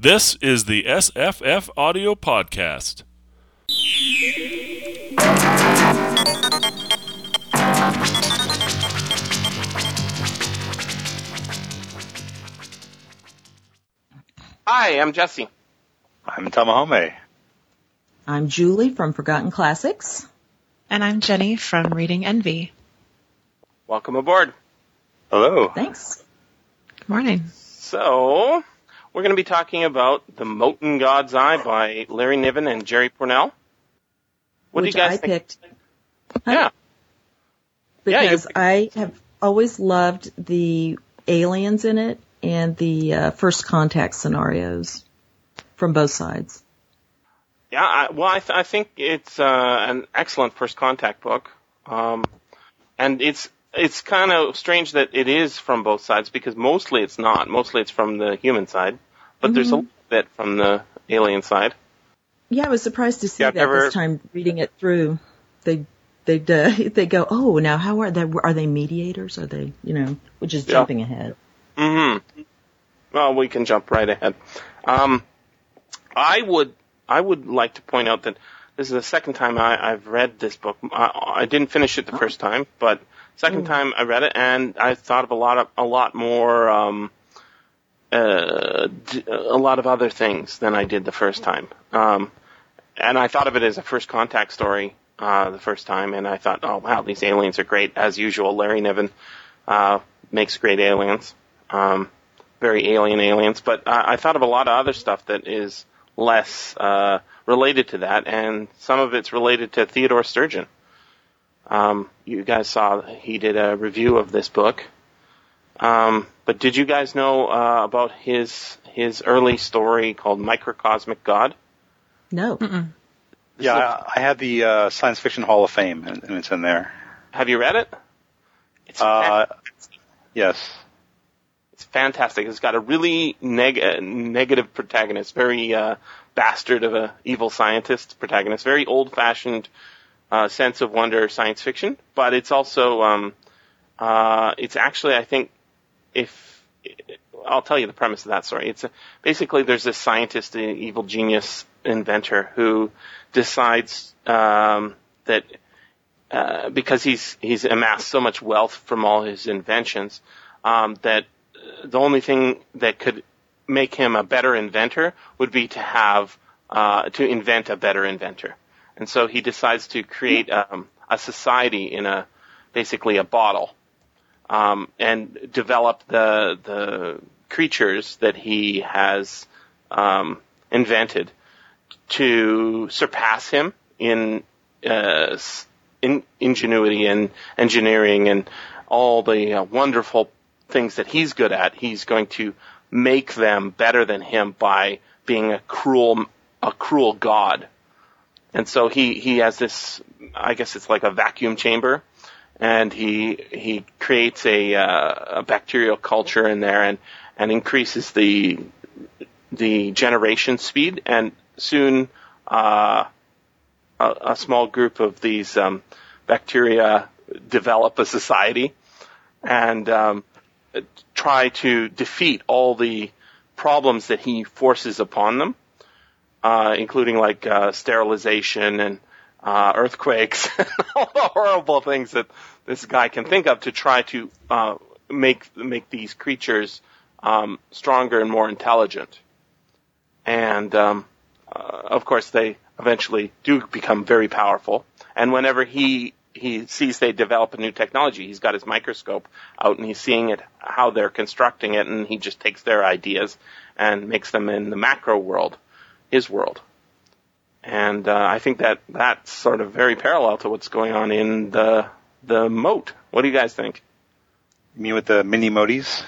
This is the SFF Audio Podcast. Hi, I'm Jesse. I'm Tamahome. I'm Julie from Forgotten Classics. And I'm Jenny from Reading Envy. Welcome aboard. Hello. Thanks. Good morning. So, we're going to be talking about The Mote In God's Eye by Larry Niven and Jerry Pournelle. What which do you guys I think? picked Yeah. Yeah, because picked- I have always loved the aliens in it and the uh, first contact scenarios from both sides. Yeah, I, well, I, th- I think it's uh, an excellent first contact book, um, and it's it's kind of strange that it is from both sides because mostly it's not. Mostly it's from the human side, but there's a little bit from the alien side. Yeah, I was surprised to see Yeah, that never- this time reading it through. They they uh, they go, oh, now how are they? Are they mediators? Are they, you know, which is Yeah. jumping ahead. Mm-hmm. Well, we can jump right ahead. Um, I would I would like to point out that this is the second time I, I've read this book. I, I didn't finish it the first time, but second time I read it, and I thought of a lot of a lot more um, uh, a lot of other things than I did the first time. Um, and I thought of it as a first contact story uh, the first time, and I thought, oh wow, these aliens are great as usual. Larry Niven uh, makes great aliens, um, very alien aliens. But I, I thought of a lot of other stuff that is less uh, related to that, and some of it's related to Theodore Sturgeon. Um, you guys saw he did a review of this book. Um, but did you guys know uh, about his his early story called Microcosmic God? No, Mm-mm. Yeah, I, I had the uh, Science Fiction Hall of Fame, and, and it's in there. Have you read it? It's Uh, yes. It's fantastic. It's got a really neg- uh, negative protagonist, very uh, bastard of a evil scientist protagonist, very old-fashioned uh, sense of wonder science fiction. But it's also, um, uh, it's actually, I think, if I'll tell you the premise of that story. It's a, basically there's this scientist, an evil genius inventor who decides um, that uh, because he's he's amassed so much wealth from all his inventions um, that the only thing that could make him a better inventor would be to have uh, to invent a better inventor, and so he decides to create um, a society in a basically a bottle, um, and develop the the creatures that he has um, invented to surpass him in uh, in ingenuity and engineering and all the uh, wonderful things that he's good at. He's going to make them better than him by being a cruel a cruel god. And so he he has this I guess it's like a vacuum chamber and he he creates a uh, a bacterial culture in there and and increases the the generation speed. And soon uh, a, a small group of these um, bacteria develop a society and um, try to defeat all the problems that he forces upon them, uh, including like uh, sterilization and uh, earthquakes, all the horrible things that this guy can think of to try to uh, make make these creatures um, stronger and more intelligent. And um, uh, of course, they eventually do become very powerful. And whenever he he sees they develop a new technology, he's got his microscope out and he's seeing it how they're constructing it, and he just takes their ideas and makes them in the macro world, his world. And uh, I think that that's sort of very parallel to what's going on in the the Mote. What do you guys think? You mean with the mini Moties?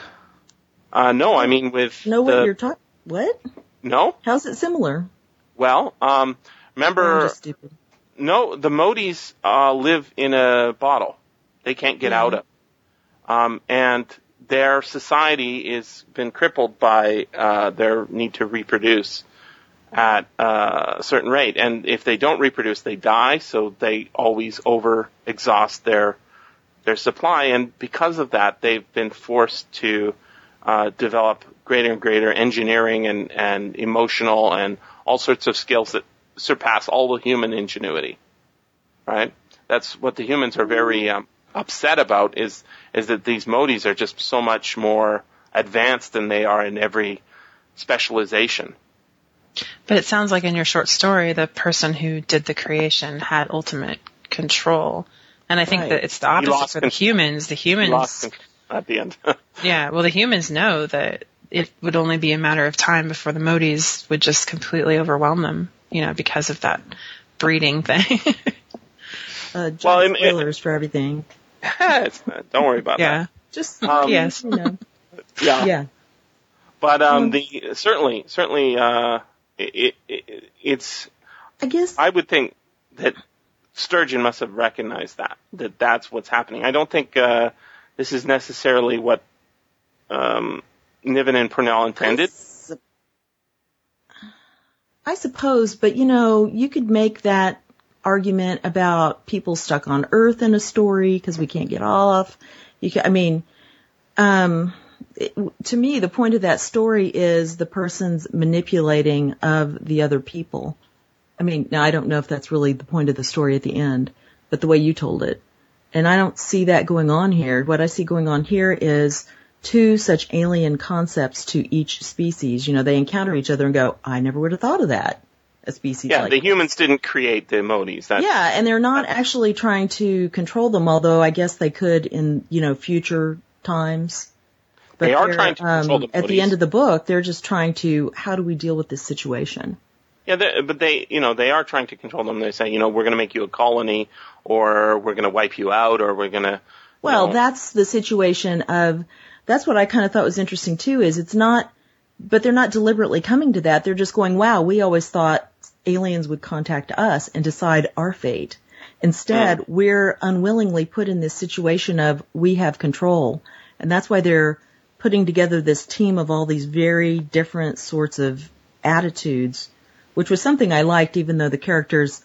Uh, no, I mean with know what the, you're talking. What? no. How's it similar? Well, um, I'm remember just stupid. No, the Moties uh, live in a bottle. They can't get Yeah. out of. Um, and their society is been crippled by uh, their need to reproduce at a certain rate. And if they don't reproduce, they die. So they always over exhaust their their supply. And because of that, they've been forced to uh, develop greater and greater engineering and, and emotional and all sorts of skills that surpass all the human ingenuity. Right? That's what the humans are very um, upset about is is that these Moties are just so much more advanced than they are in every specialization. But it sounds like in your short story, the person who did the creation had ultimate control. And I think Right. that it's the opposite lost for the humans. The He lost humans, con- at the end. yeah, well, the humans know that it would only be a matter of time before the Moties would just completely overwhelm them, you know, because of that breeding thing. Uh, Well, it- it- spoilers for everything. It's- don't worry about that. yeah. Just Um, Yes. you know. Yeah. yeah. But um, Um, the certainly certainly uh, it, it, it's I guess I would think that Sturgeon must have recognized that that that's what's happening. I don't think uh, this is necessarily what um, Niven and Pournelle intended. I sup- I suppose, but you know, you could make that argument about people stuck on Earth in a story because we can't get off. You can, I mean, um, it, to me, the point of that story is the person's manipulating of the other people. I mean, now I don't know if that's really the point of the story at the end, but the way you told it. And I don't see that going on here. What I see going on here is two such alien concepts to each species. You know, they encounter each other and go, I never would have thought of that. A species Yeah, like the humans didn't create the Moties. That, yeah, and they're not actually trying to control them, although I guess they could in, you know, future times. But They are trying to control um, the At the end of the book, they're just trying to, how do we deal with this situation? Yeah, they, but they, you know, they are trying to control them. They say, you know, we're going to make you a colony, or we're going to wipe you out, or we're going to. Well, know. that's the situation of, that's what I kind of thought was interesting too, is it's not, but they're not deliberately coming to that. They're just going, wow, we always thought aliens would contact us and decide our fate. Instead, we're unwillingly put in this situation of we have control. And that's why they're putting together this team of all these very different sorts of attitudes, which was something I liked even though the characters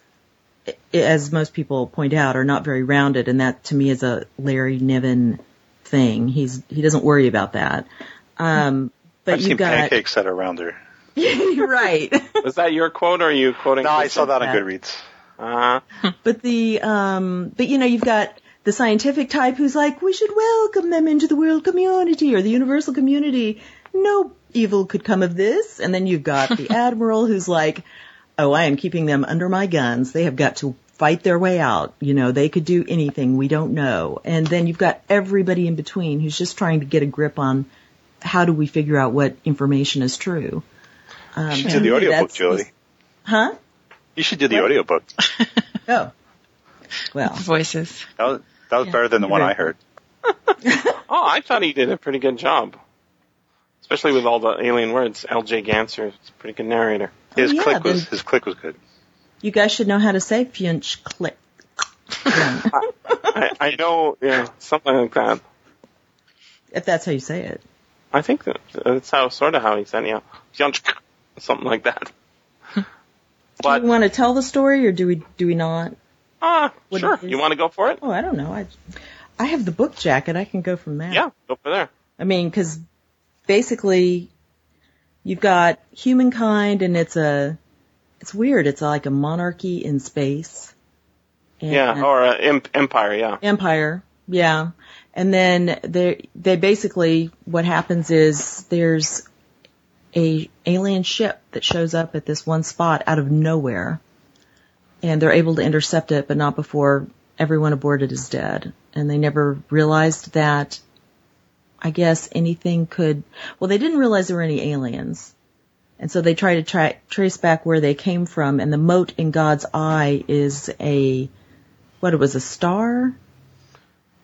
as most people point out, are not very rounded, and that to me is a Larry Niven thing. He's he doesn't worry about that. Um, but I've you've seen got pancakes that are rounder. You're right. Was that your quote, or are you quoting? No, I saw that on. Goodreads. Uh, but the um, but you know you've got the scientific type who's like we should welcome them into the world community or the universal community. No evil could come of this. And then you've got the admiral who's like, oh, I am keeping them under my guns. They have got to fight their way out. You know, they could do anything. We don't know. And then you've got everybody in between who's just trying to get a grip on how do we figure out what information is true. Um, You should to do the me, audiobook, that's- Julie. Huh? You should do the What? audiobook. Oh. Well, Voices. That was, that was Yeah, better than the one. I heard. oh, I thought he did a pretty good job, especially with all the alien words. L.J. Ganser is a pretty good narrator. Oh, his Oh, yeah, click was his click was good. you guys should know how to say Fyunch click. Yeah, I, I know, yeah, something like that. if that's how you say it. I think that, that's how sort of how he said, yeah, Fyonchk, something like that. Do we want to tell the story or do we do we not? Ah, What sure. You want to go for it? Oh, I don't know. I I have the book jacket. I can go from there. Yeah, go for there. I mean, because basically, you've got humankind, and it's a it's weird. It's like a monarchy in space. And Yeah, or uh, imp- Empire. Yeah. Empire. Yeah. And then they they basically what happens is there's a alien ship that shows up at this one spot out of nowhere. And they're able to intercept it, but not before everyone aboard it is dead. And they never realized that I guess anything could well they didn't realize there were any aliens. And so they try to tra- trace back where they came from and the mote in God's eye is a what it was a star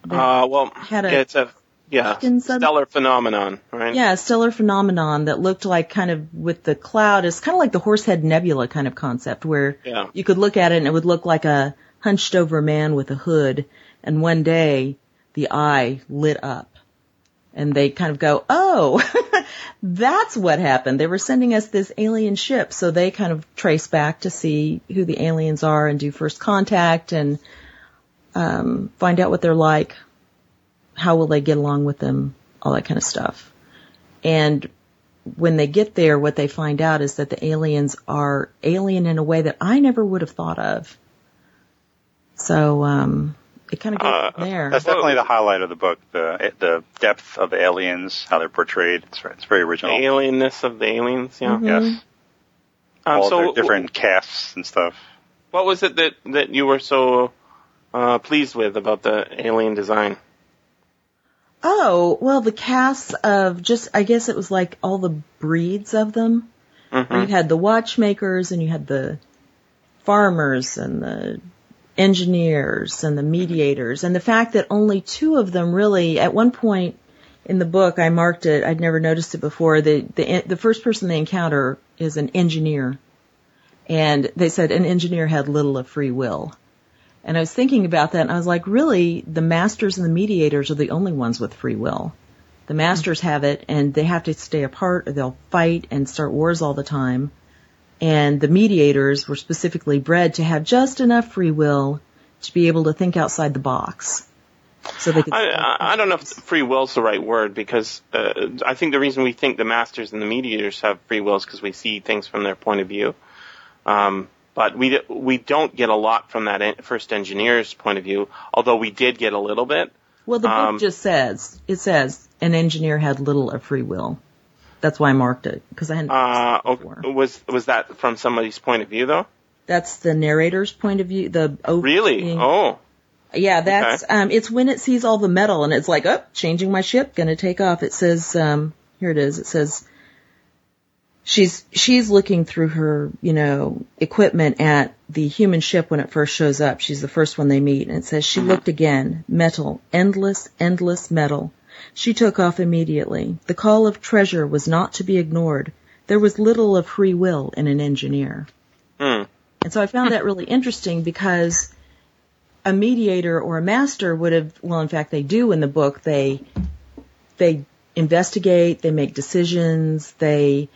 Uh, well, had a it's a yeah stellar phenomenon, right? Yeah, stellar phenomenon that looked like kind of with the cloud. It's kind of like the Horsehead Nebula kind of concept where Yeah. you could look at it and it would look like a hunched over man with a hood. And one day the eye lit up and they kind of go, oh, that's what happened. They were sending us this alien ship. So they kind of trace back to see who the aliens are and do first contact and, um, find out what they're like. How will they get along with them? All that kind of stuff. And when they get there, what they find out is that the aliens are alien in a way that I never would have thought of. So, um, it kind of goes Uh, there. That's definitely the highlight of the book. The the depth of the aliens, how they're portrayed. It's, it's very The original. alienness of the aliens, yeah. Mhm. Yes, Um, all so, their different casts and stuff. what was it that that you were so uh, pleased with about the alien design? Oh, well, the casts of just, I guess it was like all the breeds of them. hmm You had the watchmakers and you had the farmers and the engineers and the mediators and the fact that only two of them really, at one point in the book, I marked it, I'd never noticed it before, the, the, the first person they encounter is an engineer. And they said an engineer had little of free will. And I was thinking about that and I was like, really, the masters and the mediators are the only ones with free will. The masters have it and they have to stay apart or they'll fight and start wars all the time. And the mediators were specifically bred to have just enough free will to be able to think outside the box. So they could. I, I I don't know if free will is the right word because uh, I think the reason we think the masters and the mediators have free will is because we see things from their point of view. Um, but we we don't get a lot from that first engineer's point of view, although we did get a little bit. well, the book um, just says, it says an engineer had little of free will. That's why I marked it, because I hadn't Uh, noticed it before. okay, was was that from somebody's point of view though? That's the narrator's point of view, the Really? Oh, Yeah, that's um it's when it sees all the metal and it's like, oh, changing my ship, gonna take off. It says um here it is. It says she's she's looking through her, you know, equipment at the human ship when it first shows up. She's the first one they meet and it says she looked again. Metal, endless, endless metal. She took off immediately. The call of treasure was not to be ignored. There was little of free will in an engineer. hmm. And so I found that really interesting because a mediator or a master would have, well, in fact, they do in the book. They, they investigate, they make decisions, they,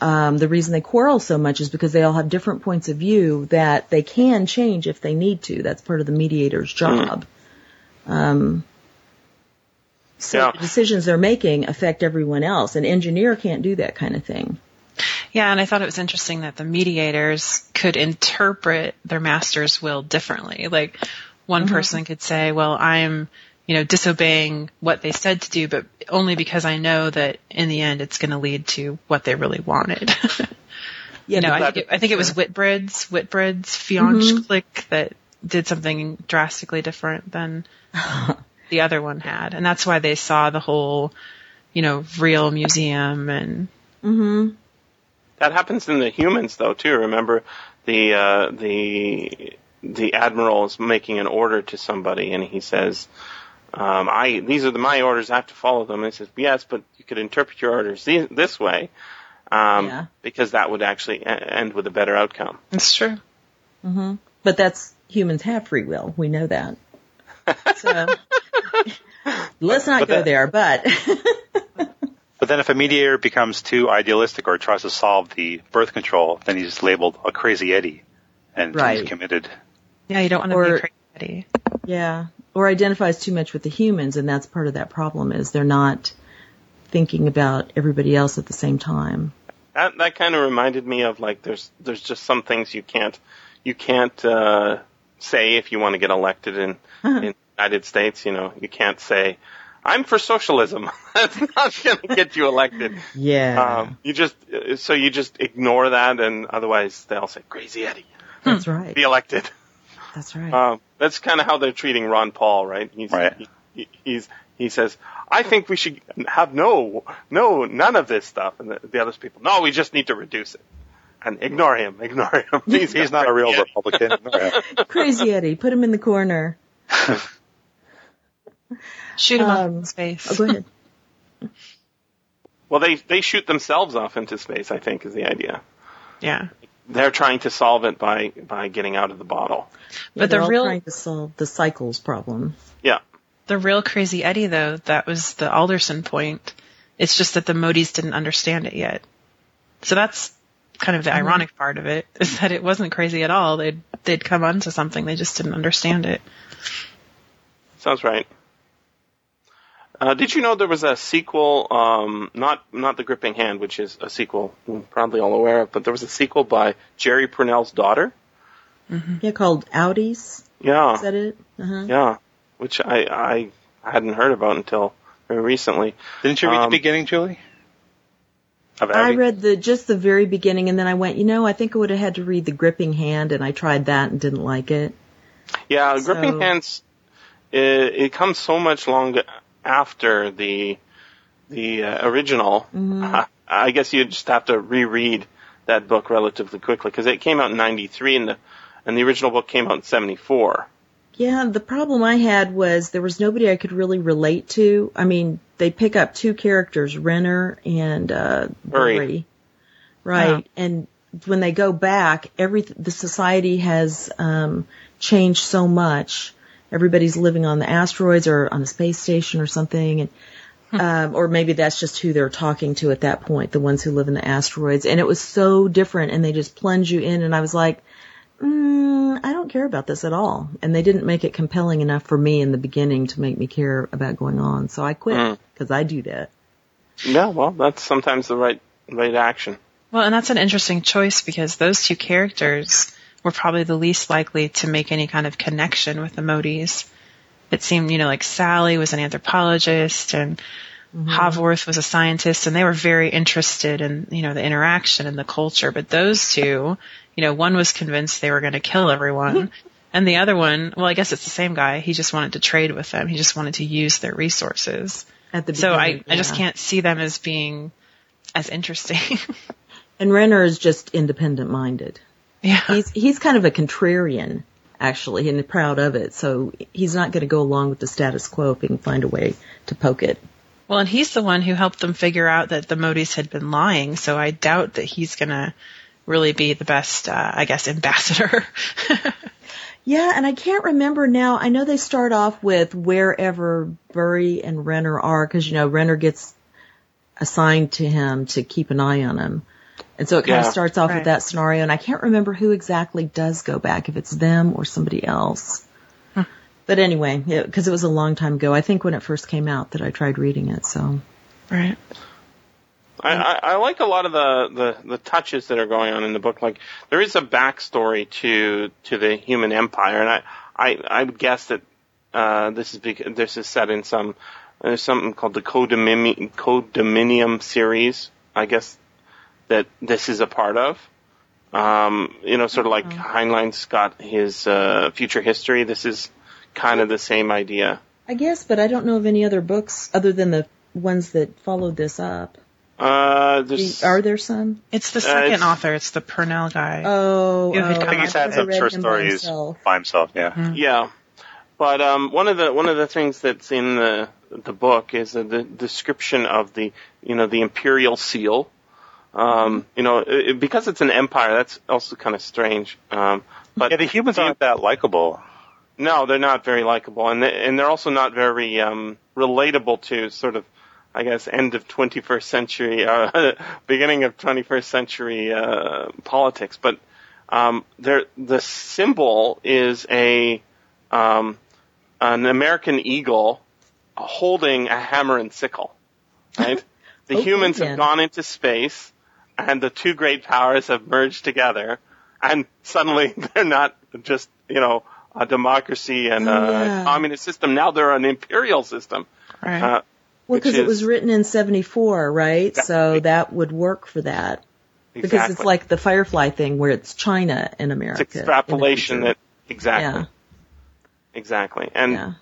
um, the reason they quarrel so much is because they all have different points of view that they can change if they need to. That's part of the mediator's job. Um, so Yeah. the decisions they're making affect everyone else. An engineer can't do that kind of thing. Yeah, and I thought it was interesting that the mediators could interpret their master's will differently. Like one person could say, well, I'm, you know, disobeying what they said to do, but only because I know that in the end it's going to lead to what they really wanted. Yeah, you know, I think, it, I think it was Whitbread's, Whitbread's fiance clique that did something drastically different than the other one had. And that's why they saw the whole, you know, real museum and hmm That happens in the humans though too. Remember the uh, the the admiral is making an order to somebody and he says, um, "I these are the, my orders. I have to follow them." And he says, "Yes, but you could interpret your orders the- this way." Um, Yeah. because that would actually e- end with a better outcome. That's true. hmm But that's humans have free will. We know that. So let's not But go that- there. But But then if a mediator becomes too idealistic or tries to solve the birth control, then he's labeled a crazy Eddie and Right. he's committed. Yeah, you don't want to Or- be a crazy. Eddie. Yeah, or identifies too much with the humans, and that's part of that problem is they're not thinking about everybody else at the same time. That that kind of reminded me of like there's there's just some things you can't you can't uh, say if you want to get elected in in the United States. You know, you can't say I'm for socialism. That's not going to get you elected. Yeah, Um, you just so you just ignore that, and otherwise they'll say crazy Eddie that's right. be elected. That's right. Um, that's kind of how they're treating Ron Paul, right? He's, Right. He, he- he's he says, I think we should have no no none of this stuff, and the, the other people, no, we just need to reduce it. And ignore him, ignore him. He's, He's not a real Yeah. Republican. Crazy Eddie, put him in the corner. Shoot him Um, off in space. Oh, go ahead. Well, they they shoot themselves off into space. I think is the idea. Yeah. They're trying to solve it by by getting out of the bottle. But they're the real- trying to solve the cycles problem. Yeah. The real crazy Eddie, though, that was the Alderson point. It's just that the Moties didn't understand it yet. So that's kind of the mm-hmm. ironic part of it, is that it wasn't crazy at all. They'd, they'd come onto something, they just didn't understand it. Sounds right. Uh, did you know there was a sequel? Um, not not the Gripping Hand, which is a sequel we're probably all aware of, but there was a sequel by Jerry Pournelle's daughter. Yeah, called Outies. Yeah, Is that it? Uh-huh. yeah, which I I hadn't heard about until very recently. Didn't you read Um, the beginning, Julie? Of I read the just the very beginning, and then I went. You know, I think I would have had to read the Gripping Hand, and I tried that and didn't like it. Yeah, So- Gripping Hands. It, it comes so much longer after the the uh, original. Uh, I guess you just have to reread that book relatively quickly because it came out in '93 and the and the original book came out in '74. Yeah, the problem I had was there was nobody I could really relate to. I mean, they pick up two characters, Renner and uh Bury. Bury. Right. And when they go back, every the society has um changed so much. Everybody's living on the asteroids or on a space station or something and um, or maybe that's just who they're talking to at that point, the ones who live in the asteroids. And it was so different, and they just plunge you in, and I was like, mm, I don't care about this at all. And they didn't make it compelling enough for me in the beginning to make me care about going on. So I quit Mm. because I do that. Yeah, well, that's sometimes the right right action. Well, and that's an interesting choice because those two characters were probably the least likely to make any kind of connection with the Moties. It seemed, you know, like Sally was an anthropologist and mm-hmm. Horvath was a scientist and they were very interested in, you know, the interaction and the culture. But those two, you know, one was convinced they were going to kill everyone. And the other one, well, I guess it's the same guy. He just wanted to trade with them. He just wanted to use their resources. At the So I, beginning, I just can't see them as being as interesting. And Renner is just independent minded. Yeah. He's he's kind of a contrarian, actually, and proud of it. So he's not going to go along with the status quo if he can find a way to poke it. Well, and he's the one who helped them figure out that the Moties had been lying, so I doubt that he's gonna really be the best, uh, I guess, ambassador. Yeah, and I can't remember now. I know they start off with wherever Bury and Renner are, because you know Renner gets assigned to him to keep an eye on him, and so it kind Yeah. of starts off Right. with that scenario. And I can't remember who exactly does go back, if it's them or somebody else. But anyway, because it was a long time ago. I think when it first came out that I tried reading it. So right. I, I, I like a lot of the, the, the touches that are going on in the book. Like there is a backstory to to the human empire, and I I, I would guess that uh, this is bec- this is set in some there's something called the Codominium, Codominium series. I guess that this is a part of. Um, you know, sort of like Heinlein's got his uh, future history. This is kind of the same idea. I guess, but I don't know of any other books other than the ones that followed this up. Uh, there's, Are there some? It's the Uh, second it's- author. It's the Pournelle guy. Oh, You oh, I think he's had some read short him by stories himself. by himself. Yeah. Yeah, but um, one of the one of the things that's in the the book is the, the description of the you know the imperial seal. Um, you know, it, because it's an empire, that's also kind of strange. Um, but Yeah, the humans aren't that likable. no, they're not very likable, and they, and they're also not very um, relatable to sort of, I guess, end of 21st century, uh, beginning of 21st century uh, politics. But um, they're, the symbol is a um, an American eagle holding a hammer and sickle. Right? The Okay, humans then. have gone into space, and the two great powers have merged together, and suddenly they're not just you know a democracy and Oh, a yeah. communist system. Now they're an imperial system. right. Uh, Well, because it was written in 74, right? So that would work for that. Because exactly. it's like the Firefly thing where it's China and America. it's extrapolation that exactly, Yeah. exactly, and Yeah.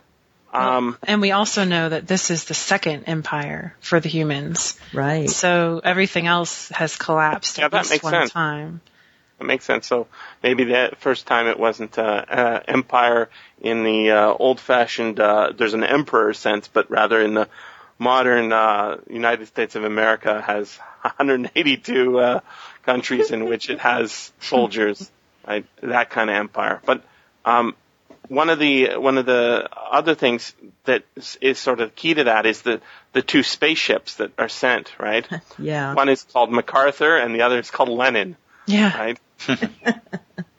Um, and we also know that this is the second empire for the humans. Right. So everything else has collapsed Yeah, at that least makes one sense. time. It makes sense. So maybe the first time it wasn't uh, uh, empire in the uh, old-fashioned uh, there's an emperor sense, but rather in the modern uh, United States of America has 182 uh, countries in which it has soldiers, right? That kind of empire. But um, one of the one of the other things that is, is sort of key to that is the the two spaceships that are sent, right? Yeah. One is called MacArthur, and the other is called Lenin, Yeah. right?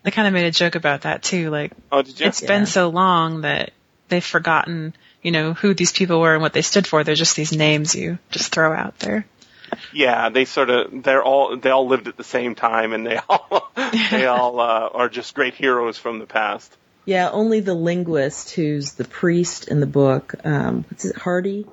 They kind of made a joke about that too. Like Oh, did you? it's been so long that they've forgotten, you know, who these people were and what they stood for. They're just these names you just throw out there. Yeah, they sort of they're all they all lived at the same time, and they all they all uh, are just great heroes from the past. Yeah, only the linguist who's the priest in the book, um, what's it, Hardy?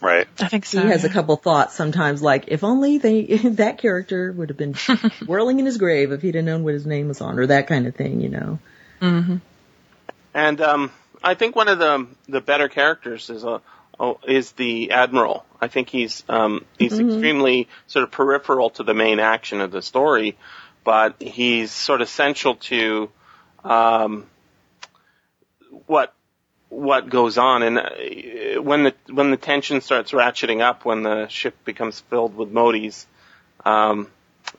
Right. I think so. He has a couple thoughts sometimes, like if only they that character would have been whirling in his grave if he'd have known what his name was on, or that kind of thing, you know. Mm-hmm. And um, I think one of the the better characters is a oh, is the admiral. I think he's um, he's extremely sort of peripheral to the main action of the story, but he's sort of central to um, what what goes on. And uh, when the when the tension starts ratcheting up, when the ship becomes filled with Moties, um,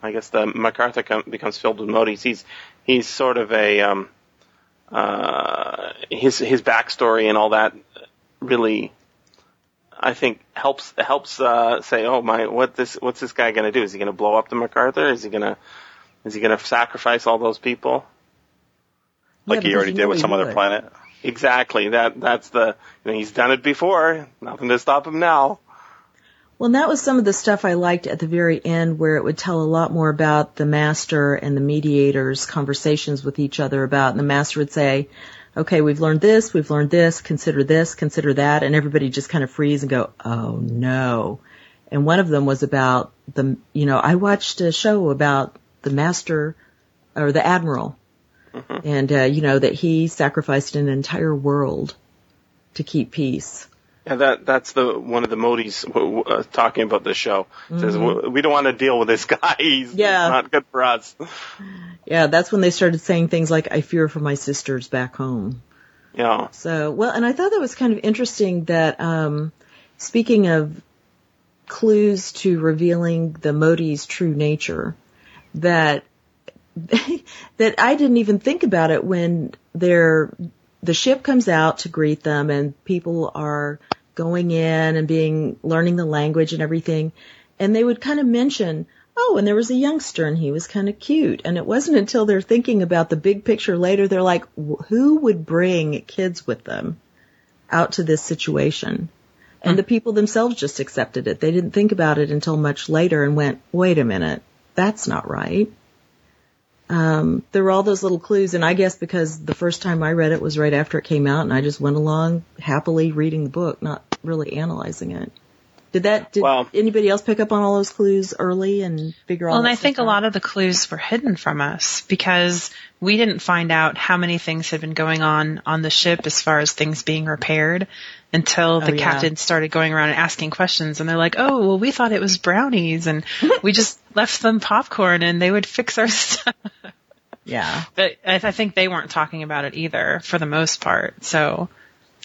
I guess the MacArthur com- becomes filled with Moties. He's he's sort of a um, uh, his his backstory and all that really, I think helps helps uh, say, oh my, what this what's this guy going to do? Is he going to blow up the MacArthur? Is he going to is he going to sacrifice all those people? Like Yeah, he already you did with he some other planet. Exactly. That that's the you know, he's done it before. Nothing to stop him now. Well, and that was some of the stuff I liked at the very end where it would tell a lot more about the master and the mediators conversations with each other about, and the master would say, okay, we've learned this, we've learned this, consider this, consider that, and everybody just kind of freeze and go, oh no. And one of them was about the, you know, I watched a show about the master or the admiral and, uh, you know, that he sacrificed an entire world to keep peace. Yeah, that that's the one of the Moties uh, talking about the show. Says we don't want to deal with this guy. He's Yeah. not good for us. Yeah, that's when they started saying things like, I fear for my sisters back home. Yeah. So, well, and I thought that was kind of interesting that, um, speaking of clues to revealing the Motie's true nature, that, that I didn't even think about it when they're, the ship comes out to greet them and people are going in and being, learning the language and everything. And they would kind of mention, oh, and there was a youngster and he was kind of cute. And it wasn't until they're thinking about the big picture later, they're like, who would bring kids with them out to this situation? And the hmm. people themselves just accepted it. They didn't think about it until much later and went, wait a minute, that's not right. Um, there were all those little clues, and I guess because the first time I read it was right after it came out, and I just went along happily reading the book, not really analyzing it. Did that? Did Well- anybody else pick up on all those clues early and figure all? Well, and I think a lot of the clues were hidden from us because we didn't find out how many things had been going on on the ship as far as things being repaired until the Oh, yeah. captain started going around and asking questions and they're like, "Oh, well we thought it was brownies and we just left them popcorn and they would fix our stuff." Yeah. But I, I think they weren't talking about it either for the most part. So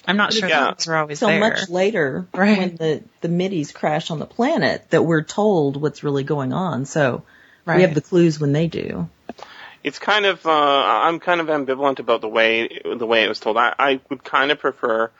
I'm not sure Yeah. those were always So there. much later, Right. when the the middies crash on the planet, that we're told what's really going on. So Right. we have the clues when they do. it's kind of uh, I'm kind of ambivalent about the way the way it was told. I, I would kind of prefer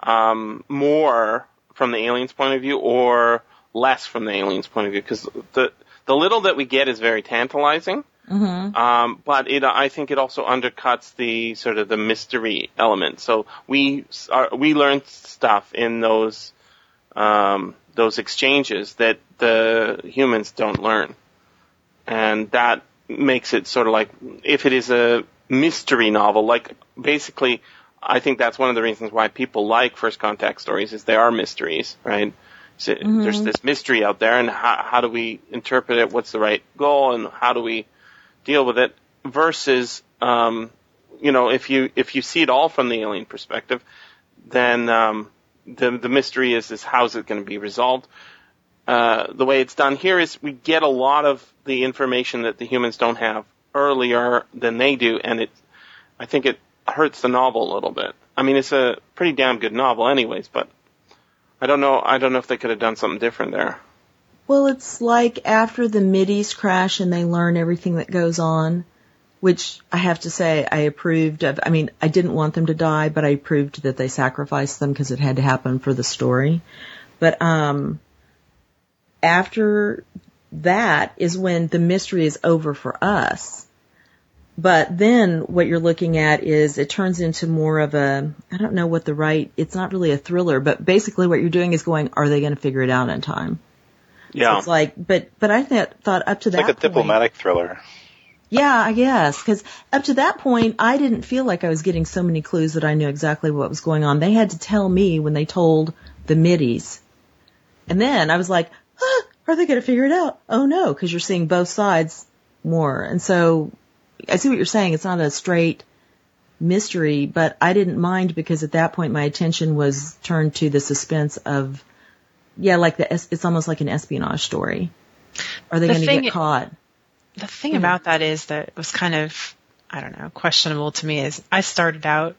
um, more from the aliens' point of view or less from the aliens' point of view because the the little that we get is very tantalizing. Mm-hmm. Um, but it, I think it also undercuts the sort of the mystery element. So we are, we learn stuff in those um, those exchanges that the humans don't learn, and that makes it sort of like if it is a mystery novel, like basically, I think that's one of the reasons why people like first contact stories is they are mysteries, right? So There's this mystery out there, and how, how do we interpret it? What's the right goal, and how do we deal with it? Versus, um, you know, if you if you see it all from the alien perspective, then um, the the mystery is is how's it going to be resolved? Uh, the way it's done here is we get a lot of the information that the humans don't have earlier than they do, and it, I think it hurts the novel a little bit. I mean, it's a pretty damn good novel, anyways, but I don't know. I don't know if they could have done something different there. Well, it's like after the middies crash and they learn everything that goes on, which I have to say I approved of. I mean, I didn't want them to die, but I approved that they sacrificed them because it had to happen for the story. But um, after that is when the mystery is over for us. but then what you're looking at is it turns into more of a, I don't know what the right, it's not really a thriller, but basically what you're doing is going, are they going to figure it out in time? Yeah. So it's like, but, but I th- thought up to It's that like a point, diplomatic thriller. yeah, I guess, because up to that point, I didn't feel like I was getting so many clues that I knew exactly what was going on. They had to tell me when they told the middies. And then I was like, ah, are they going to figure it out? Oh no, because you're seeing both sides more. And so I see what you're saying. It's not a straight mystery, but I didn't mind because at that point my attention was turned to the suspense of, yeah, like the, it's almost like an espionage story. Are they The going to get caught? The thing about that is that was kind of, I don't know, questionable to me is I started out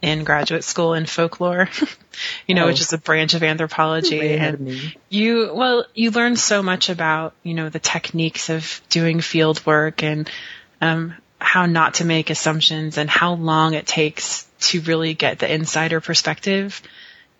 in graduate school in folklore, you know, Oh. which is a branch of anthropology. Way ahead of and you, well, you learn so much about, you know, the techniques of doing field work and, um, how not to make assumptions and how long it takes to really get the insider perspective.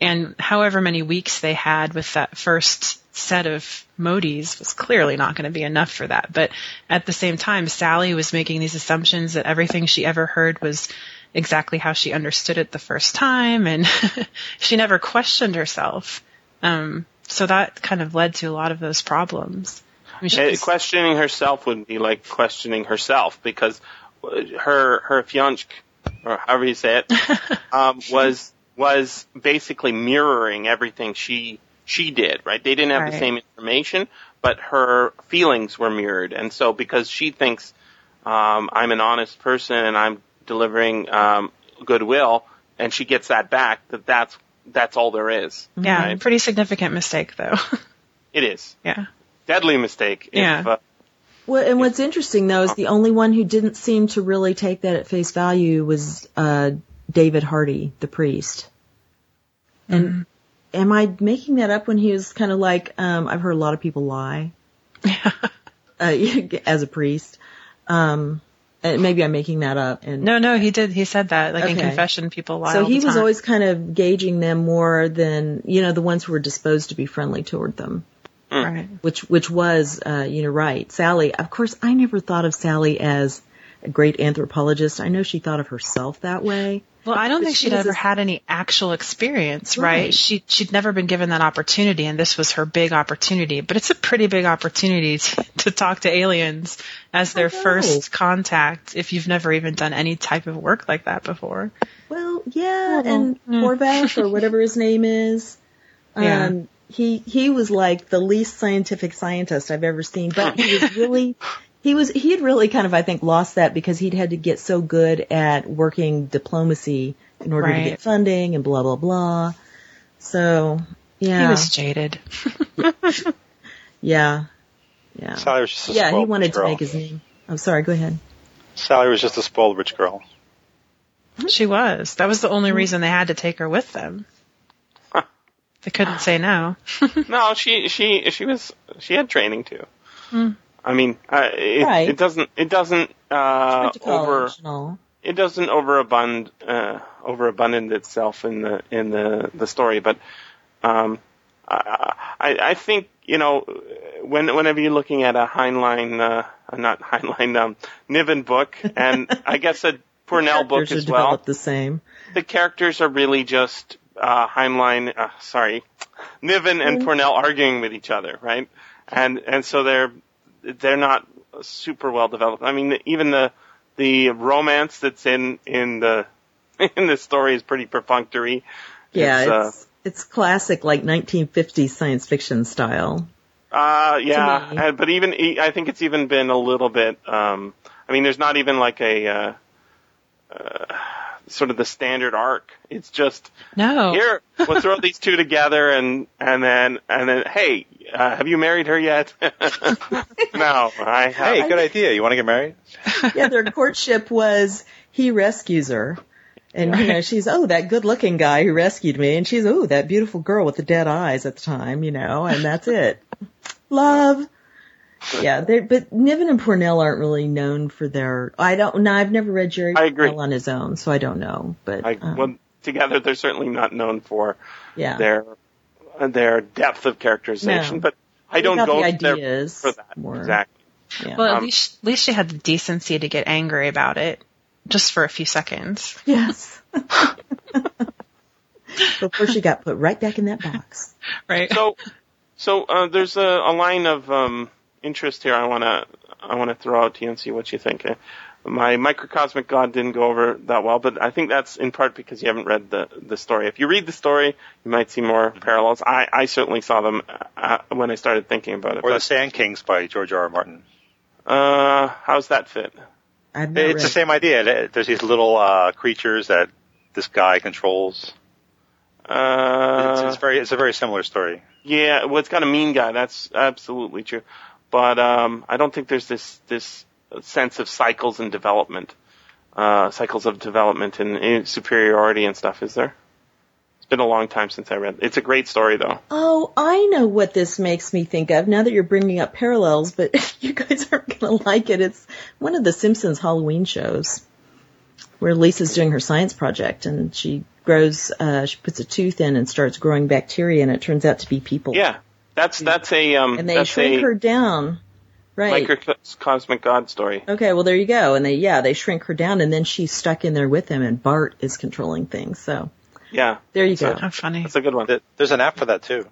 And however many weeks they had with that first set of Moties was clearly not going to be enough for that. But at the same time, Sally was making these assumptions that everything she ever heard was exactly how she understood it the first time, and she never questioned herself. Um, so that kind of led to a lot of those problems. I mean, was- questioning herself would be like questioning herself because her her fianc or however you say it um, was was basically mirroring everything she she did. Right? They didn't have the same information, but her feelings were mirrored, and so because she thinks um, I'm an honest person and I'm delivering um, goodwill, and she gets that back, that that's that's all there is. yeah, right? pretty significant mistake though. it is yeah. deadly mistake. If, Yeah. uh, Well, and what's interesting though is the only one who didn't seem to really take that at face value was uh, David Hardy, the priest. And am I making that up when he was kind of like, um, I've heard a lot of people lie uh, as a priest. Um, and maybe I'm making that up. And No, no, he did. He said that, like in confession, people lie. so all he the was time. always kind of gauging them more than you know the ones who were disposed to be friendly toward them. right. which which was uh, you know right. Sally, of course, I never thought of Sally as a great anthropologist. I know she thought of herself that way. Well, I don't But think she she'd ever a- had any actual experience, Right. right? She she'd never been given that opportunity, and this was her big opportunity. But it's a pretty big opportunity to, to talk to aliens as their first contact if you've never even done any type of work like that before. Well, yeah, Well, and mm. Horvath or whatever his name is, um, Yeah. he he was like the least scientific scientist I've ever seen, but he was really. He was, he had really kind of, I think, lost that because he'd had to get so good at working diplomacy in order to get funding and blah, blah, blah. So, yeah. He was jaded. yeah. Yeah. Sally was just a spoiler girl. Yeah, he wanted rich to girl. make his name. I'm sorry, go ahead. Sally was just a spoiled rich girl. she was. That was the only mm-hmm. reason they had to take her with them. They couldn't say no. No, she she she was she had training too. Mm. I mean, uh, it, Right. it doesn't it doesn't uh, over it doesn't overabund uh, overabundant itself in the in the the story, but um, I, I I think you know when whenever you're looking at a Heinlein uh, not Heinlein um, Niven book and I guess a Pournelle book as well, the same. the characters are really just uh, Heinlein, uh, sorry, Niven and Pournelle arguing with each other, right? And and so they're they're not super well developed. I mean, even the the romance that's in in the in the story is pretty perfunctory. Yeah, It's, it's, it's, classic like 1950s science fiction style. Uh, yeah, uh, but even I think it's even been a little bit. Um, I mean, there's not even like a uh, uh, sort of the standard arc. It's just No. here we'll throw these two together and and then and then hey, uh, have you married her yet? no, I have. Hey, good idea. You want to get married? Yeah, their courtship was he rescues her. And you know, she's oh that good looking guy who rescued me and she's oh that beautiful girl with the dead eyes at the time, you know, and that's it. Love. Yeah, they but Niven and Pournelle aren't really known for their I don't no, I've never read Jerry I agree. Pournelle on his own, so I don't know. But I, um, well, together they're certainly not known for yeah. their their depth of characterization, No. but I don't got go the there ideas for that more. exactly. Yeah. Well, at Um, least at least she had the decency to get angry about it, just for a few seconds. yes. Before she got put right back in that box. Right. So, so uh, there's a, a line of um, interest here. I want to I want to throw out to you and see what you think. My microcosmic god didn't go over that well, but I think that's in part because you haven't read the the story. If you read the story, you might see more parallels. I, I certainly saw them uh, when I started thinking about it. Or The Sand Kings by George R. R. Martin. uh, how's that fit? I've not It's read the same idea. There's these little uh, creatures that this guy controls. Uh, It's, it's very, it's a very similar story. Yeah, well, it's got a mean guy. That's absolutely true. But um, I don't think there's this this sense of cycles and development, uh, cycles of development and, and superiority and stuff. Is there? It's been a long time since I read. It's a great story though. Oh, I know what this makes me think of now that you're bringing up parallels, but you guys aren't going to like it. It's one of the Simpsons Halloween shows where Lisa's doing her science project and she grows, uh, she puts a tooth in and starts growing bacteria and it turns out to be people. Yeah, that's that's a um, And they that's shrink a her down. Right. microcosmic god story. Okay, well there you go. And they, yeah, they shrink her down and then she's stuck in there with him and Bart is controlling things. So Yeah, there you So- go. How funny. that's a good one. There's an app for that too.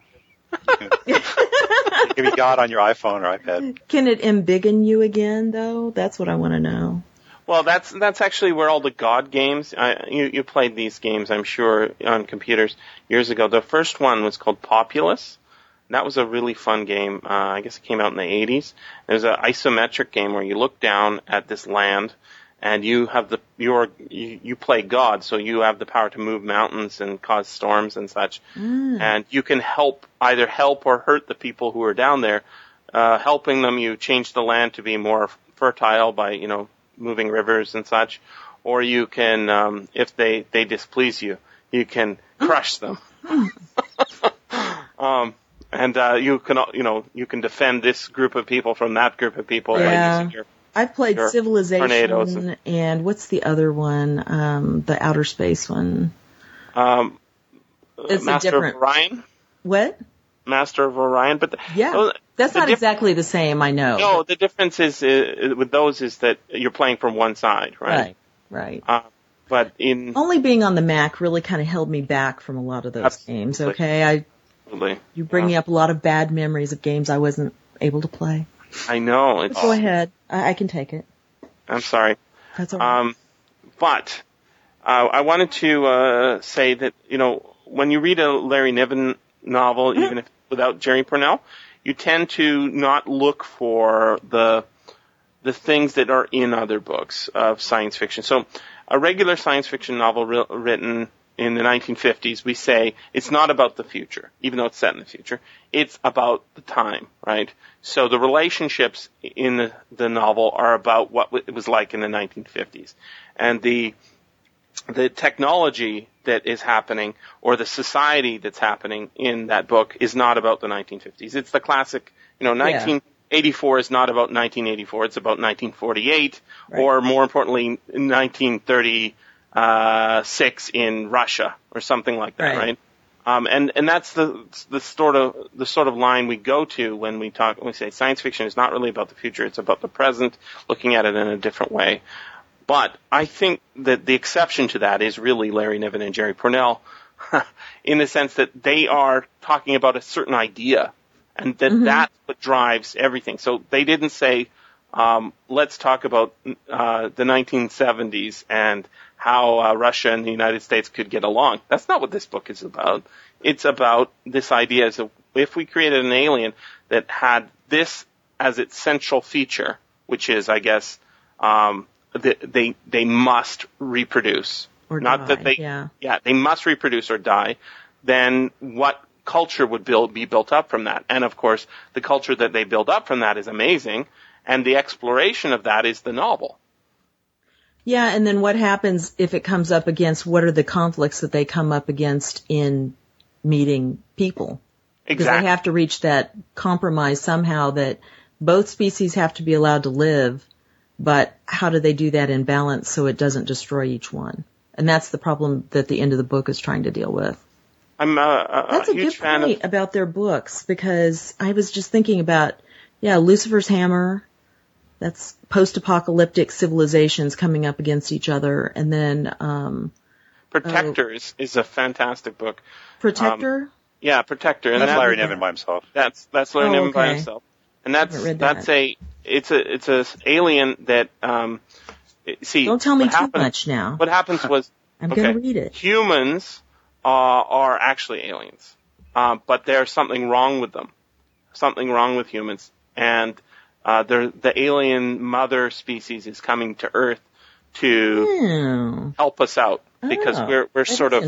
You can be God on your iPhone or iPad. Can it embiggen you again though? That's what I want to know. Well, that's that's actually where all the God games. I, you you played these games, I'm sure, on computers years ago. The first one was called Populous. That was a really fun game. Uh, I guess it came out in the 80s. It was an isometric game where you look down at this land, and you have the you're you, you play God, so you have the power to move mountains and cause storms and such. And you can help either help or hurt the people who are down there. Uh, helping them, you change the land to be more fertile by you know moving rivers and such, or you can, um, if they they displease you, you can crush them. um, and uh, you can you know you can defend this group of people from that group of people by Yeah. using your I've played Sure. Civilization and- and what's the other one? Um, the outer space one. um, It's a Master different- of Orion, What? Master of Orion. But the, Yeah. That's not diff- exactly the same, I know. No, the difference is uh, with those is that you're playing from one side, right? Right. Right. Uh, but in Only being on the Mac really kind of held me back from a lot of those Absolutely. games. Okay, I absolutely, you bring up a lot of bad memories of games I wasn't able to play. I know it's. Go ahead, I, I can take it. I'm sorry. That's all right. Um, but uh, I wanted to uh, say that you know when you read a Larry Niven novel, Mm-hmm. even if without Jerry Pournelle, you tend to not look for the the things that are in other books of science fiction. So, a regular science fiction novel ri- written in the 1950s, we say it's not about the future, even though it's set in the future. It's about the time, right? So the relationships in the, the novel are about what it was like in the 1950s. And the, the technology that is happening or the society that's happening in that book is not about the 1950s. It's the classic, you know, 1984 is not about 1984. It's about 1948 Right. or more importantly, 1936 in Russia or something like that, Right. right? Um, and and that's the the sort of the sort of line we go to when we talk when we say science fiction is not really about the future; it's about the present, looking at it in a different way. But I think that the exception to that is really Larry Niven and Jerry Pournelle, in the sense that they are talking about a certain idea, and that that's what drives everything. So they didn't say, um, "Let's talk about uh, the 1970s and how uh, Russia and the United States could get along." That's not what this book is about. It's about this idea: as if we created an alien that had this as its central feature, which is, I guess, um, that they they must reproduce, Or not die, that they yeah. yeah they must reproduce or die. Then what culture would build be built up from that? And of course, the culture that they build up from that is amazing, and the exploration of that is the novel. Yeah, and then what happens if it comes up against what are the conflicts that they come up against in meeting people? Exactly. Because they have to reach that compromise somehow that both species have to be allowed to live, but how do they do that in balance so it doesn't destroy each one? And that's the problem that the end of the book is trying to deal with. I'm uh, a, a, That's a good fan point of. about their books because I was just thinking about, yeah, Lucifer's Hammer, That's post-apocalyptic civilizations coming up against each other, and then um, Protectors is a fantastic book. Protector. Yeah, Protector, and That's that- Larry yeah. Niven by himself. That's that's Larry Oh, Niven by himself, and that's haven't that's that. a it's a it's a alien that um see Don't tell me too happened- much now. What happens was I'm okay, going to read it. humans uh, are actually aliens, uh, but there's something wrong with them, something wrong with humans, and uh, the alien mother species is coming to Earth to Hmm. help us out because Oh, we're we're sort of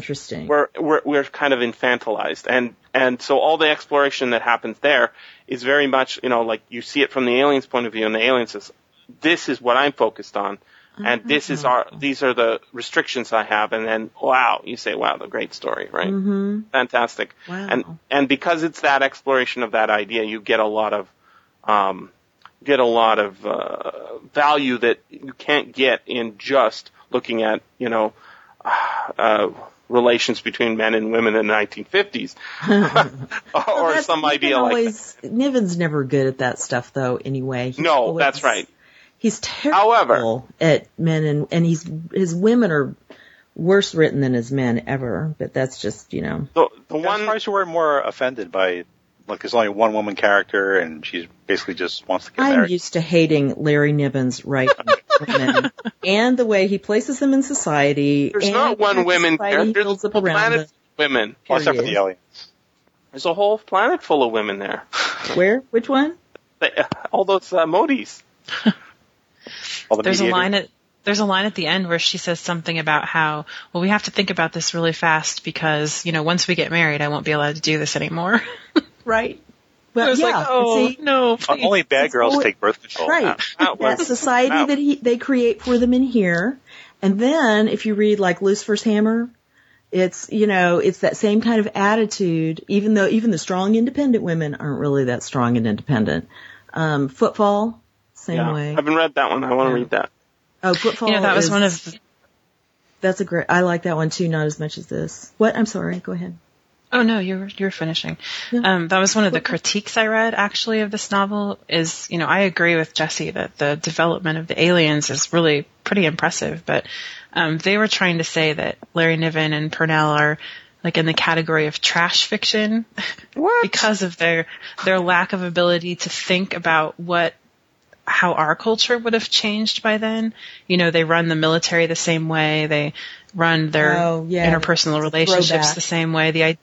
we're we're we're kind of infantilized. And and so all the exploration that happens there is very much you know like you see it from the aliens point of view and the alien says this is what I'm focused on and this is our these are the restrictions I have. And then wow you say wow the great story right? Hmm fantastic. Wow. and and because it's that exploration of that idea you get a lot of um get a lot of uh, value that you can't get in just looking at you know uh, relations between men and women in the 1950s or That's- some Niven idea like that. always, Niven's never good at that stuff, though. Anyway, He's No, always- that's right. He's terrible However- at men, and and he's his women are worse written than his men ever. But that's just you know. the, the I'm one surprised you weren't more offended by, like, there's only one woman character and she's basically just wants to get married. I'm married. used to hating Larry Niven's writing women and the way he places them in society. there's and not one the women society there he there's a whole planet it. of women Well, except for the aliens. there's a whole planet full of women there Where? Which one? They- all those uh, Moties All the There's a line at there's a line at the end where she says something about how well we have to think about this really fast because you know once we get married I won't be allowed to do this anymore. right? Well, I was yeah. like, oh see, no, please. Only bad girls always- take birth control. Right. That that was- society that- that he, they create for them in here. And then if you read like Lucifer's Hammer, it's, you know, it's that same kind of attitude, even though even the strong independent women aren't really that strong and independent. Um, footfall, same yeah way. I haven't read that one I want to Yeah. read that Oh, footfall. you know that was is- one of that's a great, I like that one too, not as much as this. What? I'm sorry, go ahead. Oh no, you're you were finishing. Yeah. Um, that was one of the critiques I read actually of this novel. Is you know I agree with Jesse that the development of the aliens is really pretty impressive, but um, they were trying to say that Larry Niven and Pournelle are like in the category of trash fiction because of their their lack of ability to think about what how our culture would have changed by then. You know, they run the military the same way. They run their Oh, yeah. interpersonal relationships the same way. The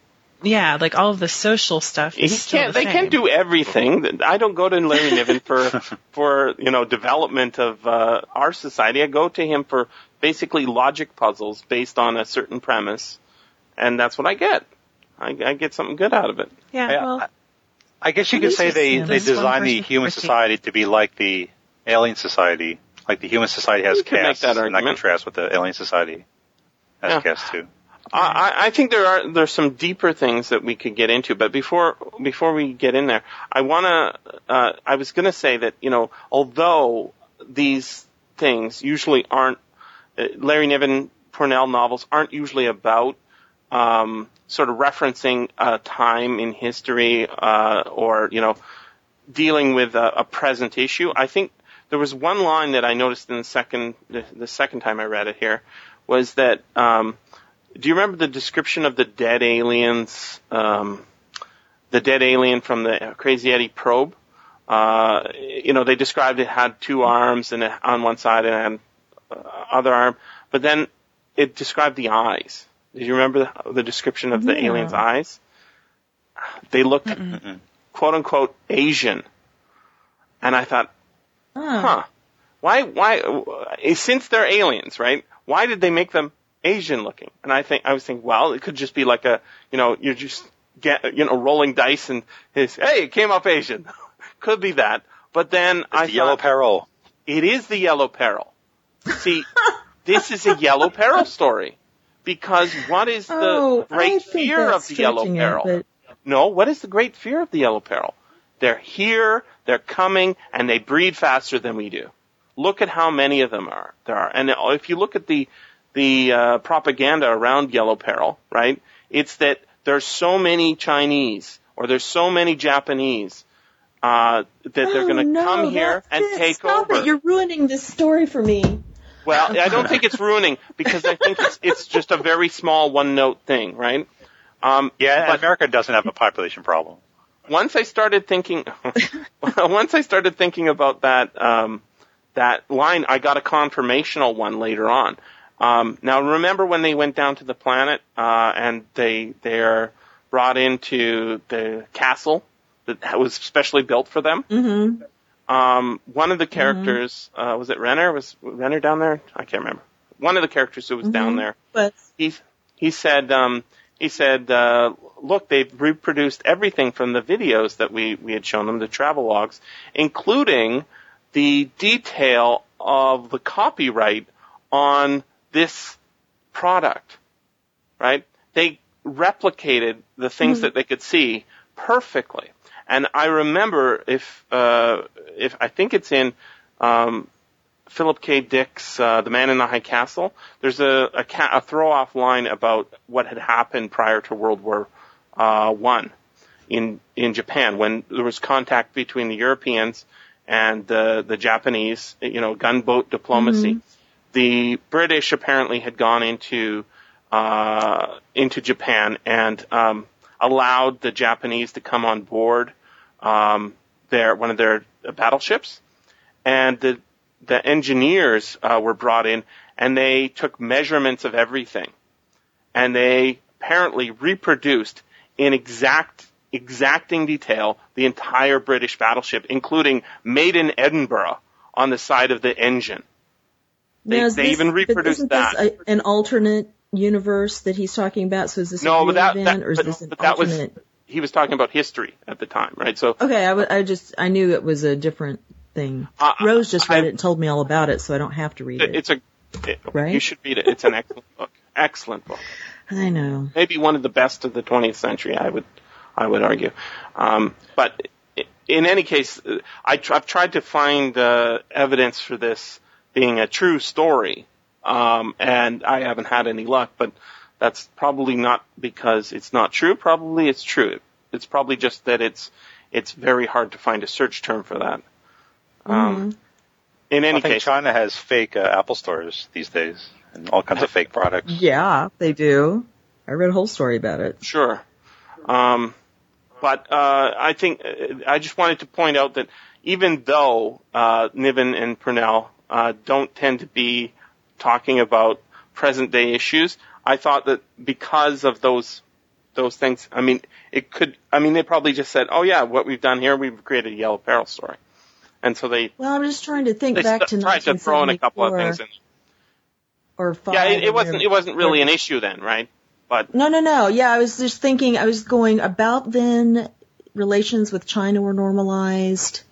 yeah, like all of the social stuff He still can't. the They same. can't do everything. I don't go to Larry Niven for for you know development of uh, our society. I go to him for basically logic puzzles based on a certain premise, and that's what I get. I, I get something good out of it. Yeah, Yeah, well, I guess you could say they, yeah, they this one designed the human society to be like the alien society. Like the human society has You castes, and that contrasts with the alien society has Yeah. castes too. I, I- think there are there's some deeper things that we could get into, but before before we get in there, I wanna uh, I was gonna say that you know although these things usually aren't uh, Larry Niven Pournelle novels aren't usually about um, sort of referencing a time in history uh, or you know dealing with a, a present issue. I think there was one line that I noticed in the second the, the second time I read it here was that um, do you remember the description of the dead aliens um, the dead alien from the Crazy Eddie probe? Uh, you know, they described it had two arms and on one side and an uh, other arm, but then it described the eyes. Did you remember the, the description of the Yeah. alien's eyes? They looked quote unquote Asian. And I thought, Oh, huh, why, why, since they're aliens, right? Why did they make them Asian looking? And I think, I was thinking, well, it could just be like a, you know, you're just get, you know, rolling dice and his, hey, it came up Asian. could be that. But then I the yellow peril. it is the yellow peril. See, this is a yellow peril story. Because what is the oh, great fear of the yellow stretching it, peril? but- No, what is the great fear of the yellow peril? They're here, they're coming, and they breed faster than we do. Look at how many of them are there are, and if you look at the the uh, propaganda around yellow peril, right? It's that there's so many Chinese or there's so many Japanese uh, that they're Oh, going to no, come here that's and it. take Stop over. It. You're ruining this story for me. Well, I don't think it's ruining because I think it's it's just a very small one note thing, right? Um, Yeah, but America doesn't have a population problem. once I started thinking, once I started thinking about that um, that line, I got a confirmational one later on. Um, now, remember when they went down to the planet uh, and they they're brought into the castle that was specially built for them? Mm-hmm. Um, one of the characters uh, was it Renner? Was Renner down there? I can't remember. One of the characters who was down there But he he said um, he said uh, look they've reproduced everything from the videos that we we had shown them the travel logs including the detail of the copyright on this product right they replicated the things that they could see perfectly and I remember if uh, if I think it's in um, Philip K. Dick's uh, The Man in the High Castle, there's a, a, ca- a throw-off line about what had happened prior to World War uh, One in in Japan when there was contact between the Europeans and the the Japanese, you know, gunboat diplomacy. The British apparently had gone into uh, into Japan and um, allowed the Japanese to come on board um, their one of their battleships, and the the engineers uh, were brought in and they took measurements of everything, and they apparently reproduced in exact exacting detail the entire British battleship, including made in Edinburgh on the side of the engine. They- now, they this- even reproduced that. This a, an alternate universe that he's talking about. So is this No, a real that- event, that- or is but- this an that was- alternate? He was talking about history at the time, right? So Okay, I, w- I just I knew it was a different thing. Uh, Rose just read I- it and told me all about it, so I don't have to read it. it's a it- Right? you should read it. It's an excellent book. Excellent book. I know. maybe one of the best of the 20th century. I would, I would argue. Um, but in any case, I tr- I've tried to find uh, evidence for this being a true story, um, and I haven't had any luck. But that's probably not because it's not true. Probably it's true. It's probably just that it's it's very hard to find a search term for that. Um, In I any think case, China has fake uh, Apple stores these days and all kinds of fake products. Yeah, they do. I read a whole story about it. Sure. Um, but uh, I think uh, I just wanted to point out that even though uh, Niven and Pournelle uh, don't tend to be talking about present day issues, I thought that because of those those things, I mean, it could. I mean, they probably just said, "Oh yeah, what we've done here, we've created a yellow peril story," and so they Well, I'm just trying to think back st- to tried to throw in a couple of things. In. or five. Yeah, it, it wasn't it wasn't really an issue then, right? But No, no, no. Yeah, I was just thinking. I was going about then. Relations with China were normalized,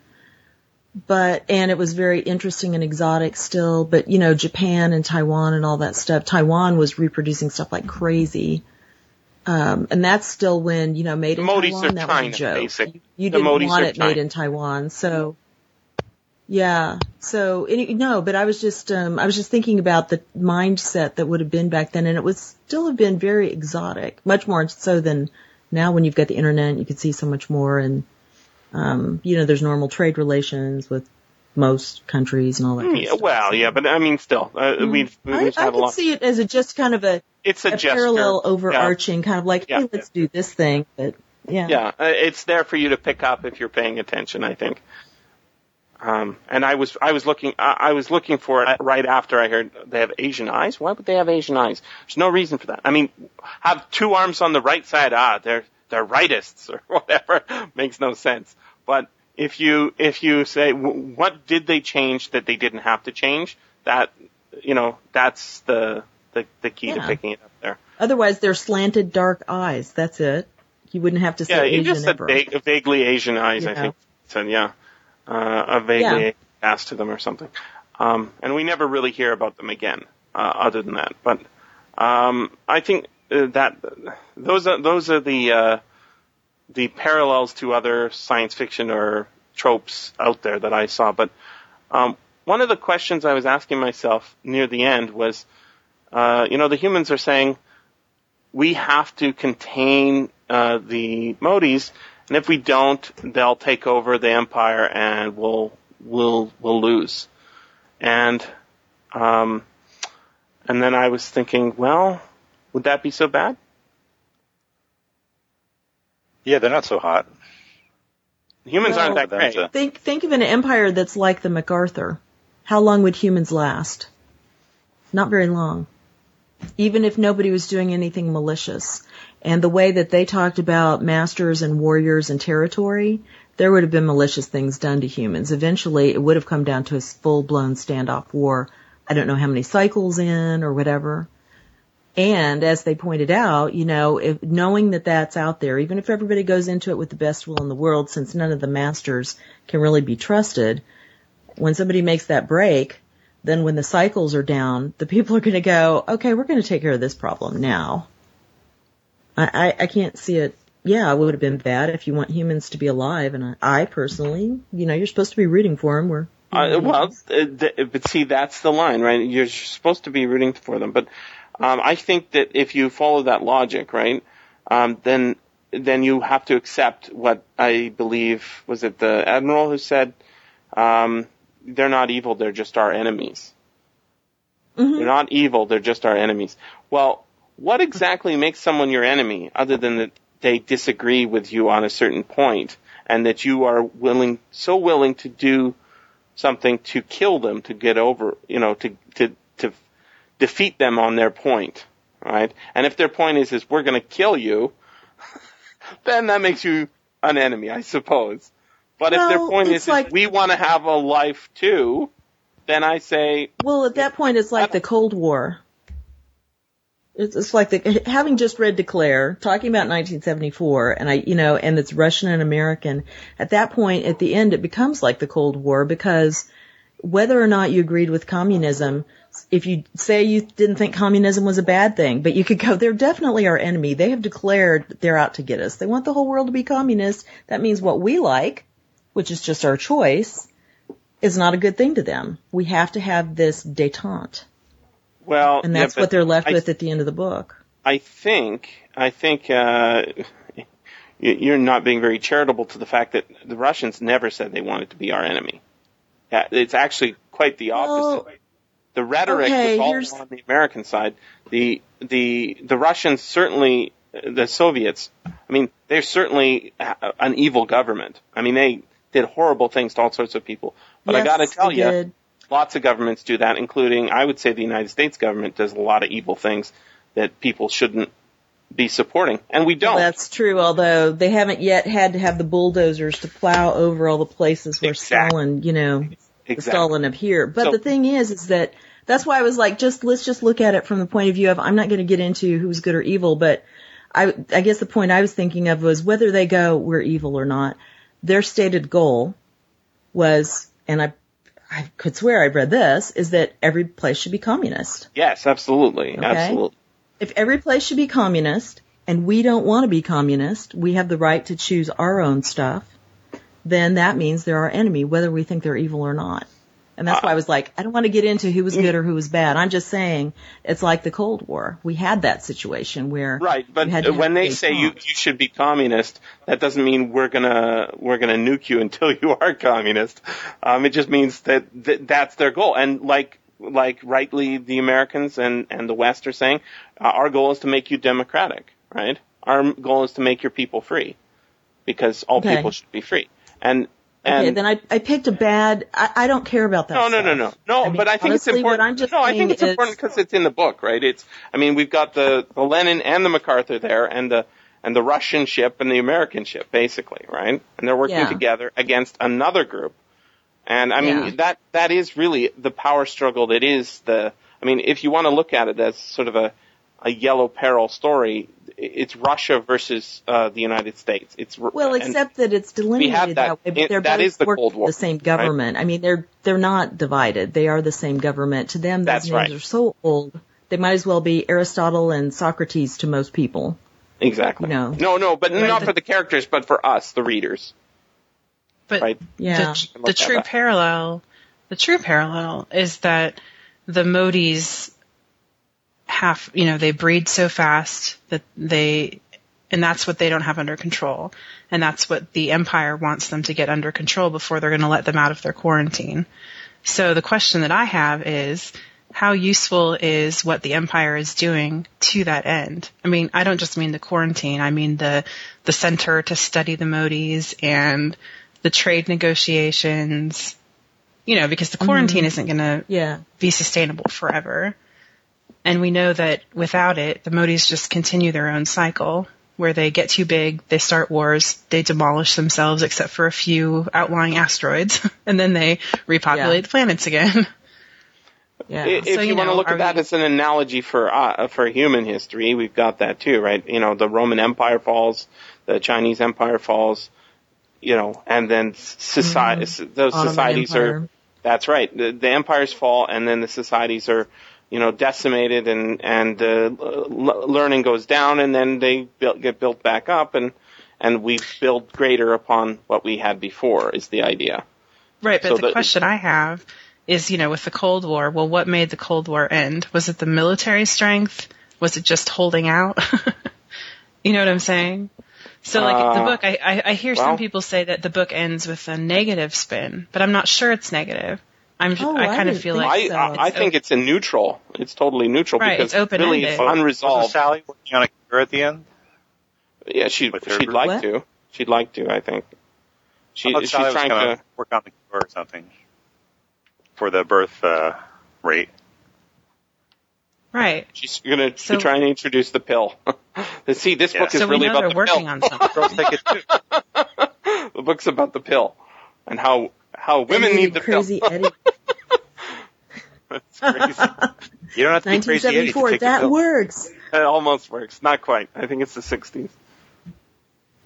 but and it was very interesting and exotic still. But you know, Japan and Taiwan and all that stuff. Taiwan was reproducing stuff like crazy. Um, and that's still when, you know, made in Modis Taiwan, that China, was a joke. basic. You, didn't Modis want it made in Taiwan. So, yeah. So, any, no, but I was just, um, I was just thinking about the mindset that would have been back then and it would still have been very exotic, much more so than now when you've got the internet, you can see so much more and, um, you know, there's normal trade relations with most countries and all that. kind of yeah, stuff. well, yeah, but I mean, still, uh, we've we've I, a could see it as a just kind of a, It's a, a parallel Yeah. overarching kind of like, Yeah. hey, let's do this thing, but yeah. Yeah, uh, it's there for you to pick up if you're paying attention. I think. Um, and I was I was looking I, I was looking for it right after I heard they have Asian eyes. Why would they have Asian eyes? There's no reason for that. I mean, have two arms on the right side. Ah, they're they're rightists or whatever. Makes no sense. But if you if you say w- what did they change that they didn't have to change, that you know that's the the, the key to picking it up there. Otherwise, they're slanted dark eyes. That's it. You wouldn't have to say Yeah, you Asian just said vague, vaguely Asian eyes, I Yeah. think. Said, yeah. Uh, a vaguely Yeah. Asian cast to them or something. Um, and we never really hear about them again, uh, other than that. But, um, I think uh, that, those are, those are the, uh, the parallels to other science fiction or tropes out there that I saw. But, um, one of the questions I was asking myself near the end was, uh, you know, the humans are saying, we have to contain uh, the Moties and if we don't, they'll take over the empire and we'll we'll we'll lose. And um, and then I was thinking, well, would that be so bad? Yeah, they're not so hot. Humans Well, aren't that That's great. a- Think think of an empire that's like the MacArthur. How long would humans last? Not very long. Even if nobody was doing anything malicious. And the way that they talked about masters and warriors and territory, there would have been malicious things done to humans. Eventually, it would have come down to a full-blown standoff war. I don't know how many cycles in or whatever. And as they pointed out, you know, if knowing that that's out there, even if everybody goes into it with the best will in the world, since none of the masters can really be trusted, when somebody makes that break, then when the cycles are down, the people are going to go, okay, we're going to take care of this problem now. I, I, I can't see it. Yeah, it would have been bad if you want humans to be alive, and I, I personally, you know, you're supposed to be rooting for them. We're Uh, well, but see, that's the line, right? You're supposed to be rooting for them, but um, I think that if you follow that logic, right, um, then then you have to accept what I believe was it the admiral who said um, they're not evil; they're just our enemies. They're not evil; they're just our enemies. Well, what exactly makes someone your enemy, other than that they disagree with you on a certain point, and that you are willing, so willing to do something to kill them to get over, you know, to to to defeat them on their point, right? And if their point is is we're going to kill you, then that makes you an enemy, I suppose. But if their point is, like- is we want to have a life too, then I say Well, at that point, it's like the Cold War. It's, it's like the, having just read Declare, talking about 1974, and I, you know, and it's Russian and American. At that point, at the end, it becomes like the Cold War because whether or not you agreed with communism, if you say you didn't think communism was a bad thing, but you could go, they're definitely our enemy. They have declared they're out to get us. They want the whole world to be communist. That means what we like, which is just our choice, is not a good thing to them. We have to have this detente. well, And that's but what they're left I with at the end of the book. I think, I think, uh, you- you're not being very charitable to the fact that the Russians never said they wanted to be our enemy. It's actually quite the opposite. Well, the rhetoric okay, was all on the American side. The, the, the Russians certainly, the Soviets, I mean, they're certainly an evil government. I mean, they did horrible things to all sorts of people. But I yes, gotta tell you, did. lots of governments do that, including, I would say, the United States government does a lot of evil things that people shouldn't be supporting, and we don't. That's true, although they haven't yet had to have the bulldozers to plow over all the places where Exactly. Stalin, you know, exactly. Stalin here, But So- the thing is, is that that's why I was like, just let's just look at it from the point of view of I'm not going to get into who's good or evil, but I, I guess the point I was thinking of was whether they go we're evil or not. Their stated goal was, and I, I could swear I've read this, is that every place should be communist. Yes, absolutely, Okay. absolutely. If every place should be communist and we don't want to be communist, we have the right to choose our own stuff, then that means they're our enemy, whether we think they're evil or not. And that's why I was like, I don't want to get into who was good or who was bad. I'm just saying it's like the Cold War. We had that situation where Right, but when they say you you should be communist, that doesn't mean we're gonna we're gonna nuke you until you are communist. Um, it just means that, that that's their goal. And like like rightly the Americans and and the West are saying, uh, our goal is to make you democratic, right? Our goal is to make your people free, because all Okay. people should be free. And and Okay, then I, I picked a bad. I, I don't care about that. no, no, no, no, no. I mean, but I think it's important. I'm just no, I think it's important because it's in the book, right? It's. I mean, we've got the the Lenin and the MacArthur there, and the and the Russian ship and the American ship, basically, right? And they're working Yeah. together against another group. And I mean, Yeah. that that is really the power struggle. That is the. I mean, if you want to look at it as sort of a a yellow peril story, it's Russia versus uh, the United States. It's Well, except that it's delineated that- that, way, but it- they're that both is the working Cold War, the same government. I mean, they're they're not divided. They are the same government. To them, those That's names right. are so old. They might as well be Aristotle and Socrates to most people. exactly. No. no, no, but Right. not for the characters, but for us, the readers, But right? Yeah. the, the true that. parallel, the true parallel is that the Moties have, you know, they breed so fast that they And that's what they don't have under control. And that's what the empire wants them to get under control before they're going to let them out of their quarantine. So the question that I have is, how useful is what the empire is doing to that end? I mean, I don't just mean the quarantine. I mean the the center to study the Moties and the trade negotiations. You know, because the quarantine Mm-hmm. isn't going to Yeah. be sustainable forever. And we know that without it, the Moties just continue their own cycle where they get too big, they start wars, they demolish themselves except for a few outlying asteroids, and then they repopulate Yeah. the planets again. Yeah. If So, you, you want to look at that we- as an analogy for uh, for human history, we've got that too, right? You know, the Roman Empire falls, the Chinese Empire falls, you know, and then society, those Ottoman societies are. That's right. The, the empires fall, and then the societies are, you know, decimated, and and uh, l- learning goes down, and then they build, get built back up, and and we build greater upon what we had before. Is the idea? Right, but So the question I have is, you know, with the Cold War, well, what made the Cold War end? Was it the military strength? Was it just holding out? you know what I'm saying? So, like the Uh, book, I, I, I hear well- some people say that the book ends with a negative spin, but I'm not sure it's negative. I'm, Oh, I I kind of feel think like I so. I, I It's think it's a neutral. It's totally neutral Right, because it's open-ended. really it's Wasn't unresolved. Sally working on a cure at the end? Yeah, she With she'd group? like What? to. She'd like to. I think. She I she's Sally trying gonna work on the cure or something for the birth uh, rate. right. She's gonna So- try and introduce the pill. See, this Yeah. book is So we really know about they're the working pill. on something. Girls take it too. the book's about the pill and how how women need the crazy pill. Eddie. That's crazy. You don't have to be crazy Eddie to 1974. That works. it almost works. Not quite. I think it's the 60s.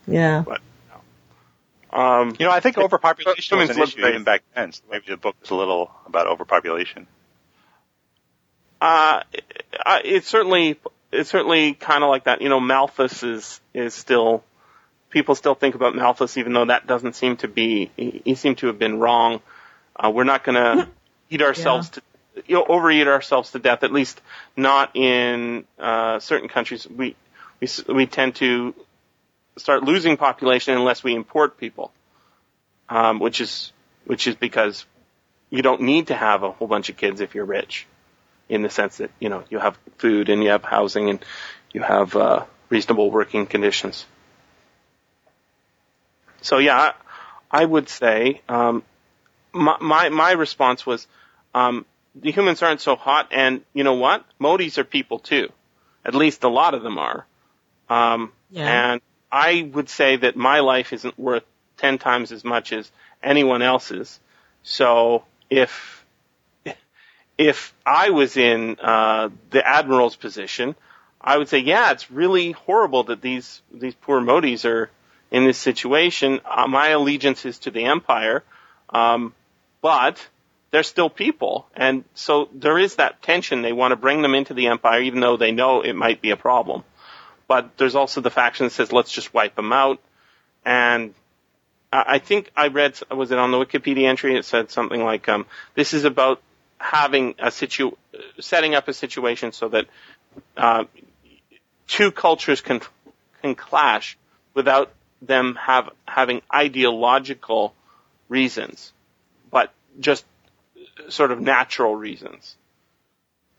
Yeah. Um, You know, I think overpopulation was Women's an issue liberation. even back then. So maybe the book is a little about overpopulation. Uh, I- it's certainly it's certainly kind of like that. You know, Malthus is is still people still think about Malthus, even though that doesn't seem to be. He, he seemed to have been wrong. Uh, we're not going to eat ourselves to you know overeat ourselves to death. At least not in uh, certain countries. We we we tend to start losing population unless we import people, um, which is which is because you don't need to have a whole bunch of kids if you're rich in the sense that you know you have food and you have housing and you have uh, reasonable working conditions. So yeah, I, I would say um, my, my my response was um, the humans aren't so hot, and you know what? Moties are people too. At least a lot of them are. Um, Yeah. And I would say that my life isn't worth ten times as much as anyone else's. So if if I was in uh, the admiral's position, I would say, yeah, it's really horrible that these these poor Moties are in this situation. Uh, my allegiance is to the empire, um, but they're still people, and so there is that tension. They want to bring them into the empire, even though they know it might be a problem. But there's also the faction that says, let's just wipe them out, and I think I read, was it on the Wikipedia entry? It said something like, um, "This is about having a situ, setting up a situation so that uh, two cultures can can clash without them have having ideological reasons, but just sort of natural reasons.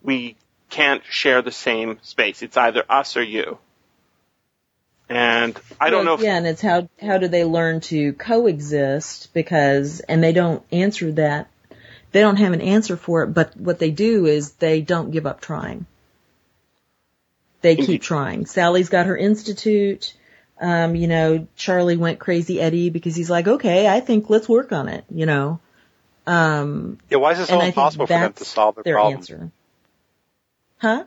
We can't share the same space. It's either us or you." And I don't know if yeah, and it's how how do they learn to coexist because and they don't answer that. They don't have an answer for it, but what they do is they don't give up trying. They keep trying. Sally's got her institute. Um, you know, Charlie went crazy Eddie because he's like, okay, I think let's work on it. You know, um, Yeah, why is it so and I think impossible for them to solve their, their problem? answer. Huh?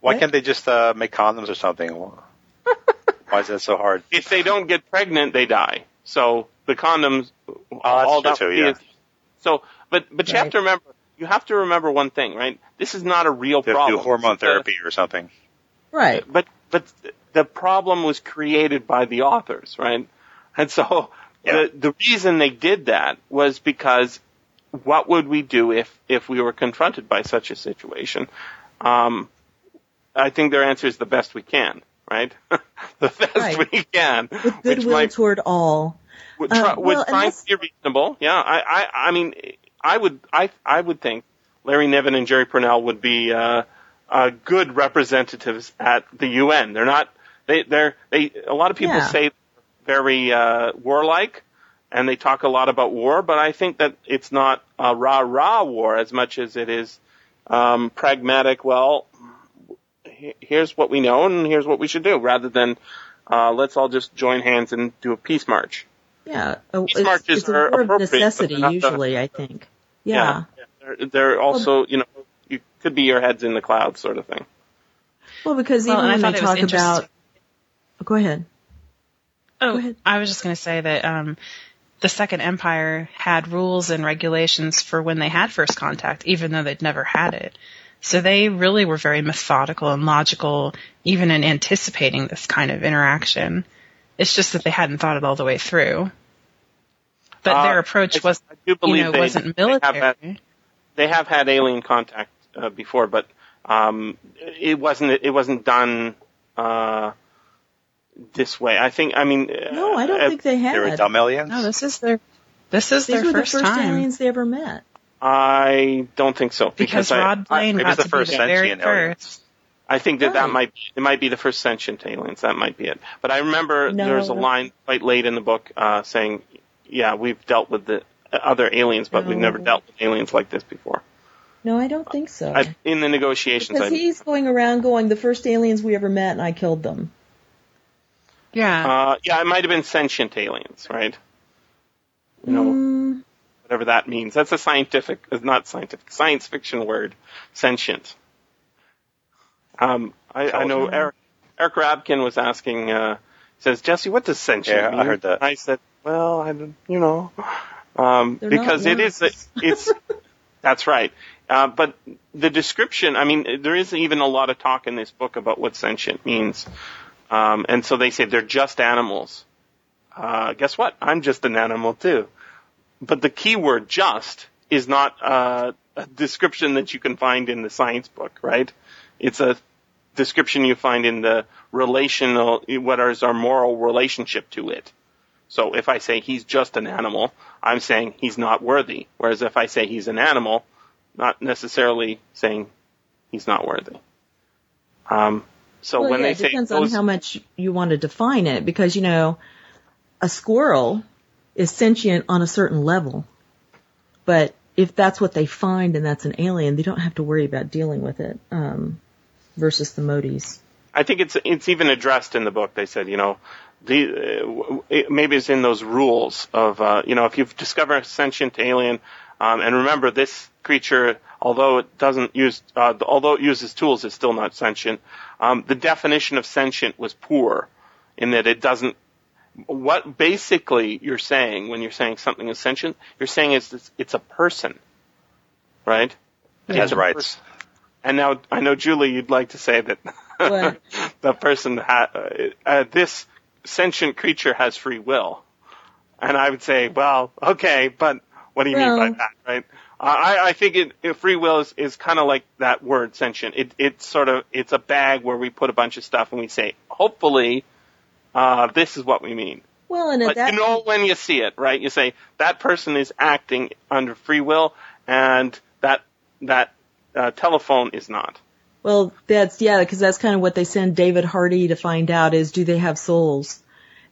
Why What? can't they just uh, make condoms or something? why is that so hard? if they don't get pregnant, they die. So the condoms, all true that too, yeah. so, but but you have to remember, you have to remember one thing, right? This is not a real They have to problem. do hormone The- therapy or something. Right. but but the problem was created by the authors, right? And so Yeah. the the reason they did that was because what would we do if if we were confronted by such a situation? Um, I think their answer is the best we can. right? the best Right. we can. With which goodwill might- toward all. would try, well, would that's- to be reasonable. Yeah, I, I, I mean, I would, I, I would think Larry Niven and Jerry Pournelle would be uh, uh, good representatives at the UN. They're not. They, they're. They. A lot of people Yeah. say very uh, warlike, and they talk a lot about war. But I think that it's not a rah rah war as much as it is um, pragmatic. Well, here's what we know, and here's what we should do, rather than uh, let's all just join hands and do a peace march. Yeah, a- These it's, marches it's a are war of appropriate, but necessity they're the- usually. I think. Yeah. They're, they're also, you know, you could be your heads in the clouds sort of thing. Well, because even and I when thought they talk about, oh, go ahead. Go Oh, ahead. I was just going to say that um, the Second Empire had rules and regulations for when they had first contact, even though they'd never had it. So they really were very methodical and logical, even in anticipating this kind of interaction. It's just that they hadn't thought it all the way through. But Uh, their approach was, I do you believe know, they- wasn't they have military. had- They have had alien contact uh, before, but um, it wasn't it wasn't done uh, this way. I think. I mean, No, I don't uh, think they had. They were had. dumb aliens. no, this is their this is These their were first, the first time. aliens they ever met. I don't think so because I, Rod Blaine maybe got the to be first the very sentient aliens. first. I think that that might be, it might be the first sentient aliens. That might be it. But I remember No. there's a line quite late in the book uh, saying, "Yeah, we've dealt with the other aliens, but we've never dealt with aliens like this before." No, I don't think so. I, in the negotiations, because I, he's going around going, the first aliens we ever met, and I killed them. Yeah. uh, yeah, it might have been sentient aliens, right? You know, Mm, whatever that means. That's a scientific, uh, not scientific, science fiction word, sentient. Um, I, I know Eric, Eric Rabkin was asking, uh, says, Jesse, what does sentient Yeah, I mean? heard that. I said, well, I don't, you know, um, because it is, it's, that's right. Uh, but the description, I mean, there isn't even a lot of talk in this book about what sentient means. Um, and so they say they're just animals. Uh, guess what? I'm just an animal too. But the key word just is not uh, a description that you can find in the science book, right? It's a description you find in the relational, what is our moral relationship to it. So if I say he's just an animal, I'm saying he's not worthy. Whereas if I say he's an animal, not necessarily saying he's not worthy. Um, so well, when yeah, they it say depends on how much you want to define it, because you know, a squirrel is sentient on a certain level, but if that's what they find and that's an alien, they don't have to worry about dealing with it. Um, versus the Moties. I think it's it's even addressed in the book. They said, you know, the uh, it, maybe it's in those rules of, uh, you know, if you discover a sentient alien, um, and remember this creature, although it doesn't use, uh, although it uses tools, it's still not sentient. Um, the definition of sentient was poor, in that it doesn't. What basically you're saying when you're saying something is sentient, you're saying it's it's, it's a person, right? It has rights. And now I know Julie, you'd like to say that the person ha- uh, uh, this sentient creature has free will, and I would say, well, okay, but what do you mean by that, right? I, I think it, it, free will is, is kind of like that word sentient. It, it's sort of it's a bag where we put a bunch of stuff and we say, hopefully, uh, this is what we mean. Well, and But that you know when you see it, right? You say that person is acting under free will, and that that uh, telephone is not. Well, that's yeah, because that's kind of what they send David Hardy to find out is do they have souls?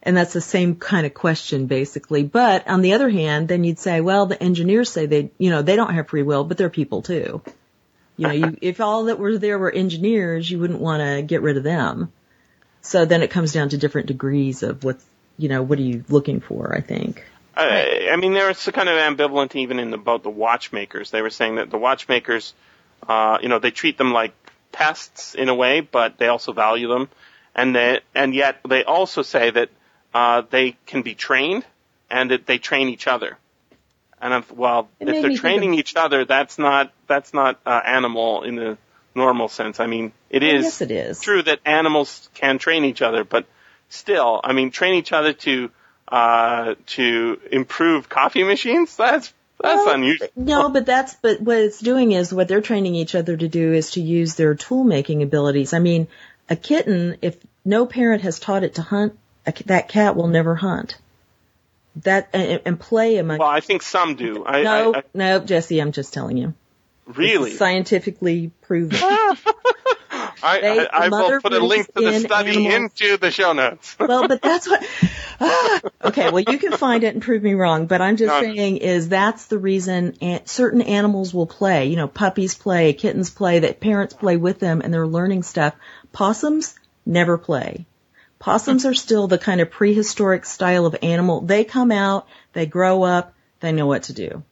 And that's the same kind of question basically. But on the other hand, then you'd say, well, the engineers say they, you know, they don't have free will, but they're people too. You know, you, if all that were there were engineers, you wouldn't want to get rid of them. So then it comes down to different degrees of what, you know, what are you looking for, I think. I, I mean, there was kind of ambivalent even in about the watchmakers. They were saying that the watchmakers, uh, you know, they treat them like pests in a way, but they also value them, and they, and yet they also say that uh, they can be trained, and that they train each other. And if, well, It if they're training of- each other, that's not that's not uh, animal in the normal sense. I mean, it is it true that animals can train each other, but still, I mean, train each other to uh, to improve coffee machines. That's that's Well, unusual. No, but that's but what it's doing is what they're training each other to do is to use their tool making abilities. I mean, A kitten, if no parent has taught it to hunt, that cat will never hunt. That and, and play among. Well, I think some do. I, no, I, I, no, Jesse, I'm just telling you. really. It's scientifically proven. I, they, I, I will put a link to the study animals. into the show notes. well, but that's what. Ah, okay, well, you can find it and prove me wrong, but I'm just No. saying is that's the reason an- certain animals will play. You know, puppies play, kittens play, that parents play with them, and they're learning stuff. Possums never play. Possums are still the kind of prehistoric style of animal. They come out, they grow up, they know what to do.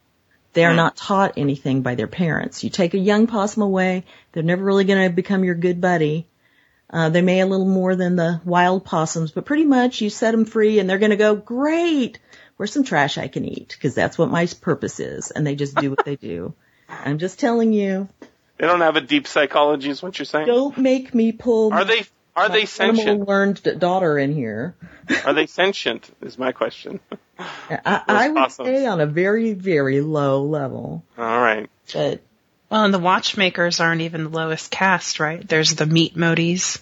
They are not taught anything by their parents. You take a young possum away, they're never really going to become your good buddy. Uh, they may a little more than the wild possums, but pretty much you set them free and they're going to go, great, where's some trash I can eat? Because that's what my purpose is. And they just do what they do. I'm just telling you, They don't have a deep psychology, is what you're saying. don't make me pull Are they are they sentient? learned daughter in here. Are they sentient? Is my question. I, I would possums. say on a very, very low level. All right. But Well, and the watchmakers aren't even the lowest caste, right? There's the meat Moties.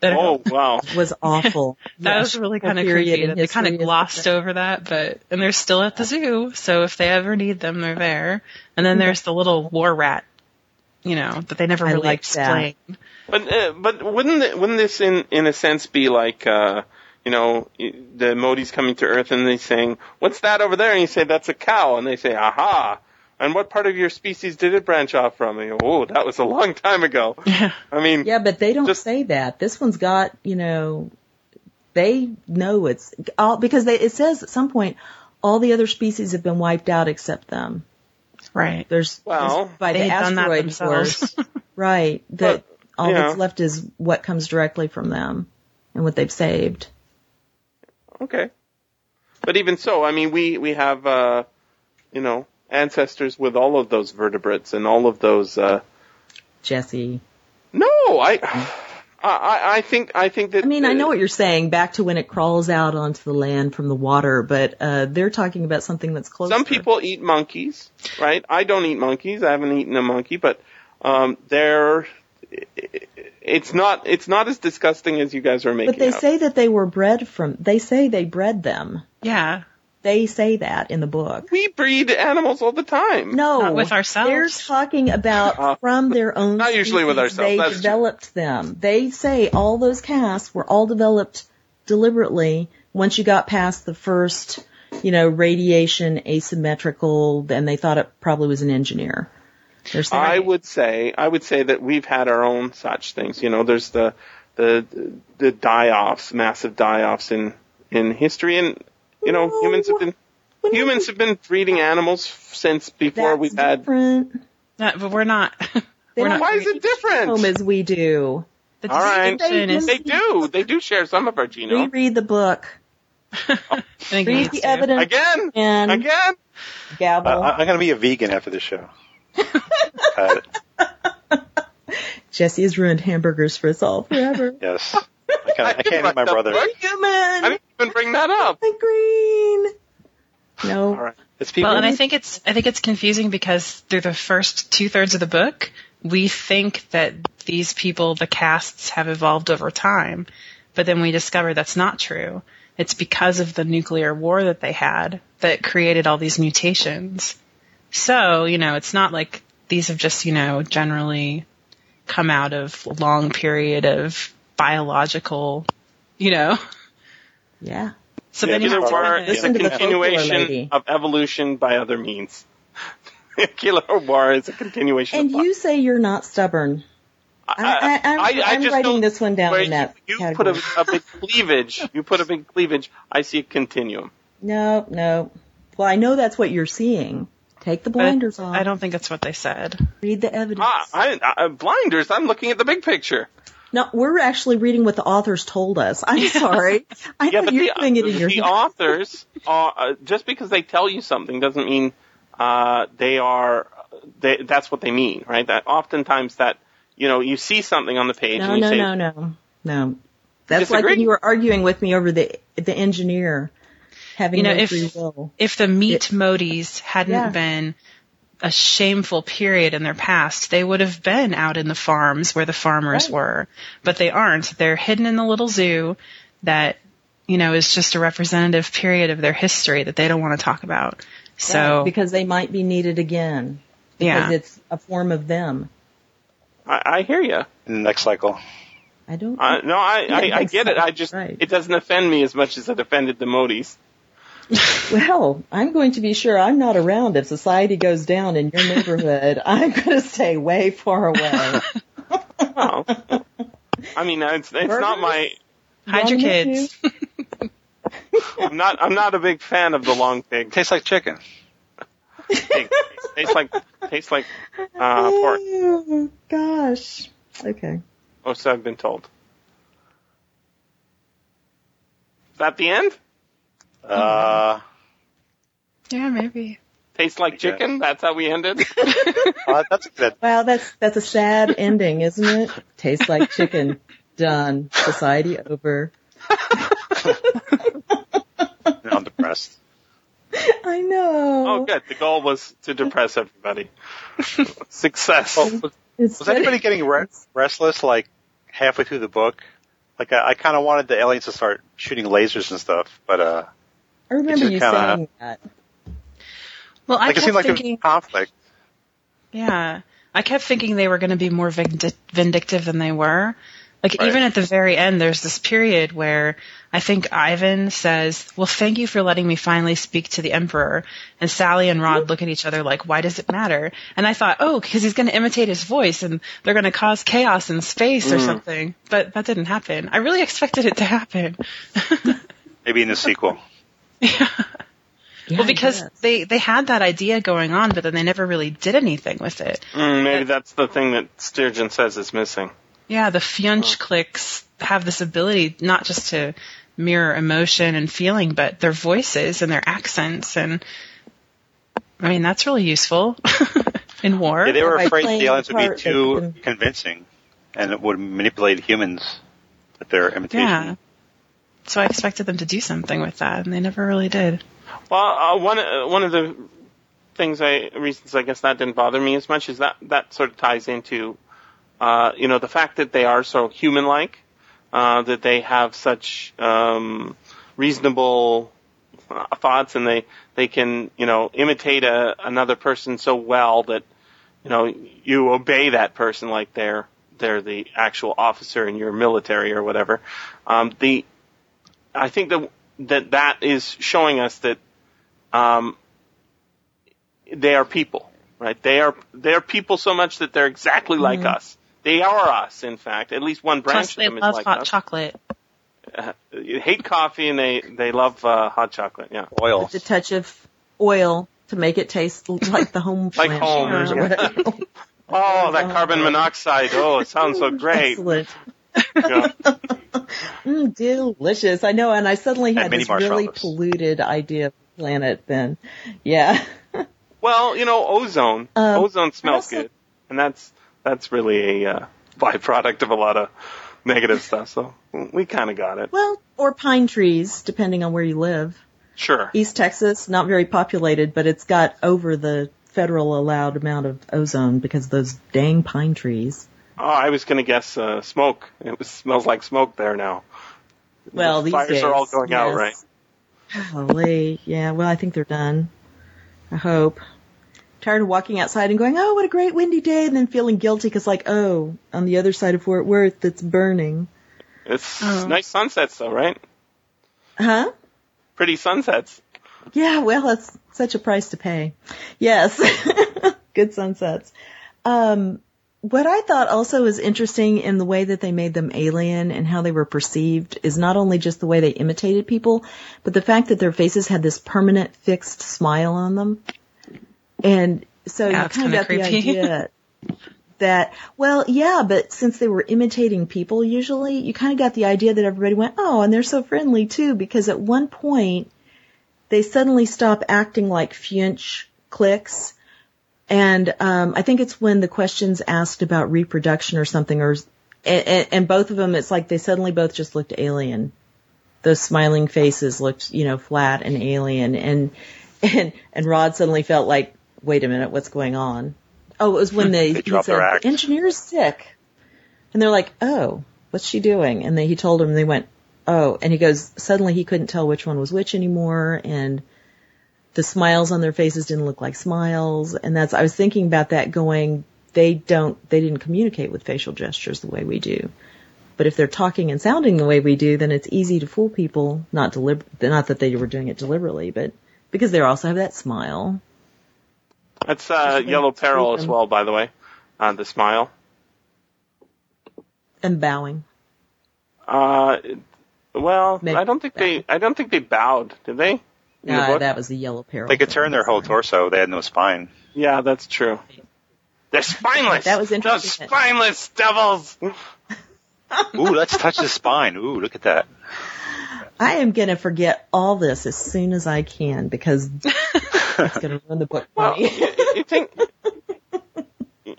That oh, are, Oh wow. was awful. that Yeah. was really kind of period creepy. they kind of history is- glossed over that, but and they're still at the zoo. So if they ever need them, they're there. And then mm-hmm. there's the little war rat, you know, that they never I really like that. Explain. But uh, but wouldn't wouldn't this in in a sense be like uh you know the Motie's coming to Earth and they saying what's that over there and you say that's a cow and they say aha and what part of your species did it branch off from and you go, oh that was a long time ago. I mean Yeah, but they don't Just- say that. This one's got, you know, they know it's all because they, it says at some point all the other species have been wiped out except them. Right. There's, Well, there's- by they the had done that asteroid themselves. force, right? That all you that's left is what comes directly from them and what they've saved. okay. But even so, I mean we we have uh you know ancestors with all of those vertebrates and all of those uh Jesse, no I I I think I think that I mean, I know what you're saying. Back to when it crawls out onto the land from the water, but uh, they're talking about something that's close. Some people eat monkeys, right? I don't eat monkeys. I haven't eaten a monkey, but um, they're. It's not. It's not as disgusting as you guys are making. but they out. say that they were bred from. They say they bred them. Yeah. They say that in the book. we breed animals all the time. No, Not with ourselves. They're talking about Uh, from their own. not usually with ourselves, They that's true. developed them. They say all those castes were all developed deliberately once you got past the first, you know, radiation asymmetrical, and they thought it probably was an engineer. They're I would say. I would say that we've had our own such things. You know, there's the the the die-offs, massive die-offs in in history, and you know, No. humans have been humans have been breeding animals since before that's we've had. different. No, but we're not. They we're don't. Why is it different? Home as we do. The All right. distinction is- They do. They do share some of our genome. Reread the book. I think it Read the to. evidence Again? and Again? gavel. I, I'm going to be a vegan after this show. Got it. Jesse has ruined hamburgers for us all forever. Yes. I can't, I can't eat my Right, brother. right? I Human. didn't even bring that up. My green. No. All right. It's people. Well, and I think it's I think it's confusing because through the first two thirds of the book, we think that these people, the castes, have evolved over time, but then we discover that's not true. It's because of the nuclear war that they had that created all these mutations. So, you know, it's not like these have just, you know, generally come out of a long period of biological, you know. Yeah. So then you Killer have War kind is Listen a to the continuation lady. of evolution by other means. Killer War is a continuation And of you say you're not stubborn. I, I, I'm, I, am just writing this one down where in that you, you put a, a big cleavage. You put a big cleavage. I see a continuum. No, no. Well, I know that's what you're seeing. Take the but blinders off. I don't think that's what they said. read the evidence. Ah, I, I, blinders. I'm looking at the big picture. No, we're actually reading what the authors told us. I'm sorry. I Yeah, know but you're the, putting it in your the head. authors are uh, just because they tell you something doesn't mean uh, they are. They, that's what they mean, right? That oftentimes that you know you see something on the page No, and you no, say, no, no, no. That's like when you were arguing with me over the the engineer having You know, no if- free will. if the meat Moties hadn't Yeah. been a shameful period in their past, they would have been out in the farms where the farmers Right. were, but they aren't. They're hidden in the little zoo that, you know, is just a representative period of their history that they don't want to talk about. So, Right, because they might be needed again. Because yeah. it's a form of them. I, I hear you. in the next cycle. I don't. Uh, no, I, I, I that's get it. I just right. it doesn't offend me as much as it offended the Moties. well, I'm going to be sure I'm not around if society goes down in your neighborhood. I'm going to stay way far away. Oh. I mean, it's it's not my. hide your kids. I'm not. I'm not a big fan of the long pig. Tastes like chicken. Tastes like tastes like uh, pork. Oh, gosh. Okay. Oh, so I've been told. Is that the end? Uh, Yeah, maybe. Tastes like chicken. That's how we ended. uh, that's that. Wow, that's that's a sad ending, isn't it? Tastes like chicken. Done. Society over. I'm depressed. I know. Oh, good. The goal was to depress everybody. Success. Well, was, was anybody getting re- restless like halfway through the book? Like I, I kind of wanted the aliens to start shooting lasers and stuff, but uh, I remember you kinda- saying that. Well, I like it kept seemed like there thinking, was conflict. yeah, I kept thinking they were going to be more vindictive than they were. Like Right. even at the very end, there's this period where I think Ivan says, "Well, thank you for letting me finally speak to the Emperor." And Sally and Rod look at each other like, "Why does it matter?" And I thought, "Oh, because he's going to imitate his voice, and they're going to cause chaos in space or mm. something." But that didn't happen. I really expected it to happen. Maybe in the sequel. Yeah, well, because they they had that idea going on, but then they never really did anything with it. Mm, maybe that's the thing that Sturgeon says is missing. Yeah, the Fyunch clicks have this ability not just to mirror emotion and feeling, but their voices and their accents, and I mean that's really useful in war. Yeah, they were afraid the aliens would be too convincing, and it would manipulate humans with their imitation. yeah. So I expected them to do something with that, and they never really did. Well, uh, one uh, one of the things I reasons I guess that didn't bother me as much is that that sort of ties into uh, you know the fact that they are so human-like, uh, that they have such um, reasonable uh, thoughts, and they they can you know imitate a, another person so well that you know you obey that person like they're they're the actual officer in your military or whatever. Um, the I think that that that is showing us that um, they are people, right? They are they are people so much that they're exactly like us. They are us, in fact. At least one branch Plus, of them is like us. They love hot chocolate. Uh, you hate coffee and they they love uh, hot chocolate. Yeah. Oil. With a touch of oil to make it taste like the home Like home, or yeah. whatever. Oh, that carbon monoxide. Oh, it sounds so great. Excellent. Yeah. Mm, delicious. I know, and I suddenly had this really polluted idea of the planet then. Yeah. Well, you know, ozone. Um, ozone smells also- good, and that's that's really a uh, byproduct of a lot of negative stuff. So we kind of got it. well, or pine trees, depending on where you live. Sure. East Texas, not very populated, but it's got over the federal allowed amount of ozone because of those dang pine trees. Oh, I was going to guess uh, smoke. It was, smells like smoke there now. Well, the these fires days, are all going out, right? Golly, yeah. Well, I think they're done. I hope. Tired of walking outside and going, oh, what a great windy day, and then feeling guilty because, like, oh, on the other side of Fort Worth, it's burning. It's Oh. nice sunsets, though, right? Huh? Pretty sunsets. Yeah, well, that's such a price to pay. Yes. Good sunsets. Um, what I thought also was interesting in the way that they made them alien and how they were perceived is not only just the way they imitated people, but the fact that their faces had this permanent fixed smile on them. And so Yeah, you kind of got creepy. the idea that, well, yeah, but since they were imitating people usually, you kind of got the idea that everybody went, oh, and they're so friendly too, because at one point, they suddenly stop acting like Fyunch clicks. And um, I think it's when the questions asked about reproduction or something, or and, and, and both of them, it's like they suddenly both just looked alien. Those smiling faces looked, you know, flat and alien, and and and Rod suddenly felt like wait a minute, what's going on? Oh, it was when they, They he said, engineer's sick. And they're like, oh, what's she doing? And then he told them, they went, oh, and he goes, suddenly he couldn't tell which one was which anymore, and the smiles on their faces didn't look like smiles, and that's, I was thinking about that going, they don't, they didn't communicate with facial gestures the way we do. But if they're talking and sounding the way we do, then it's easy to fool people, not delib- not that they were doing it deliberately, but because they also have that smile. That's uh, Yellow Peril as well, by the way. Uh, the smile. And bowing. Uh, well, Maybe I don't think they. I don't think they bowed, did they? In the Uh, that was the yellow peril. They could turn their whole torso. They had no spine. Yeah, that's true. They're spineless. That was Those interesting. spineless devils. Ooh, let's touch the spine. Ooh, look at that. I am gonna forget all this as soon as I can because it's gonna ruin the book for Well, me. you, you think?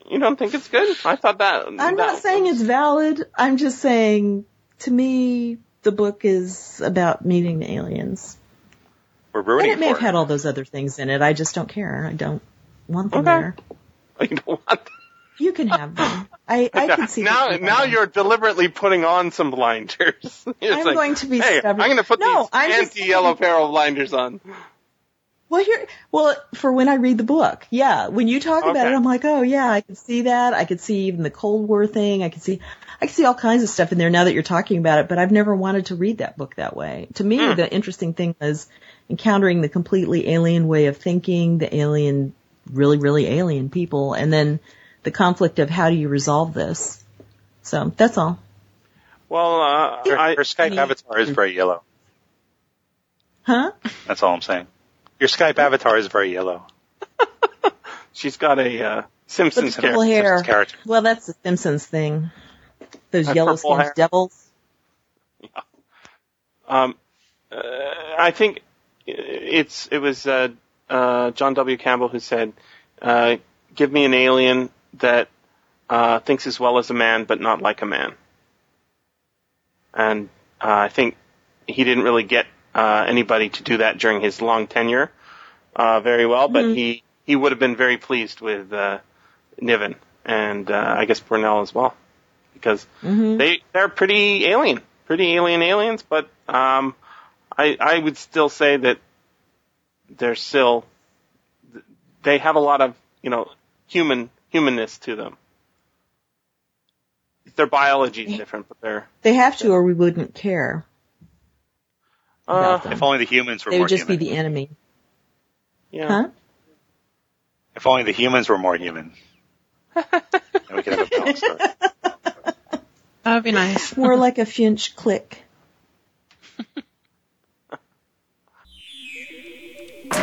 You don't think it's good? I thought that. I'm that not saying was- it's valid. I'm just saying, to me, the book is about meeting the aliens. We're And ruining it may have had all those other things in it. I just don't care. I don't want them Okay. there. You don't want You can have them. I, I can see now. Now you're deliberately putting on some blinders. I'm like, going to be Hey, stubborn. I'm going to put No, these I'm anti-yellow pair of blinders on. Well, here, well, for when I read the book, yeah. When you talk about it, I'm like, oh yeah, I can see that. I could see even the Cold War thing. I could see, I can see all kinds of stuff in there now that you're talking about it. But I've never wanted to read that book that way. To me, Hmm. the interesting thing was encountering the completely alien way of thinking, the alien, really, really alien people, and then the conflict of how do you resolve this. So that's all. Well, uh, Her, I, her Skype I- avatar is very yellow. Huh? That's all I'm saying. Your Skype avatar is very yellow. she's got a uh, Simpsons Purple character. hair. Simpsons character. Well, that's the Simpsons thing. Those Have yellow purple skinned hair. devils. Um, uh, I think it's it was uh, uh, John W. Campbell who said, uh, "Give me an alien that uh, thinks as well as a man, but not like a man." And uh, I think he didn't really get uh, anybody to do that during his long tenure uh, very well, but Mhm. he he would have been very pleased with uh, Niven and uh, I guess Pournelle as well because hmm they they're pretty alien, pretty alien aliens. But um, I I would still say that they're still they have a lot of you know human humanness to them. Their biology is different, but they're They have to, or we wouldn't care. uh. If only the humans were They more would just human. be the enemy. yeah. Huh? If only the humans were more human. we could have a balanced story. That would be nice. More like a Fyunch click.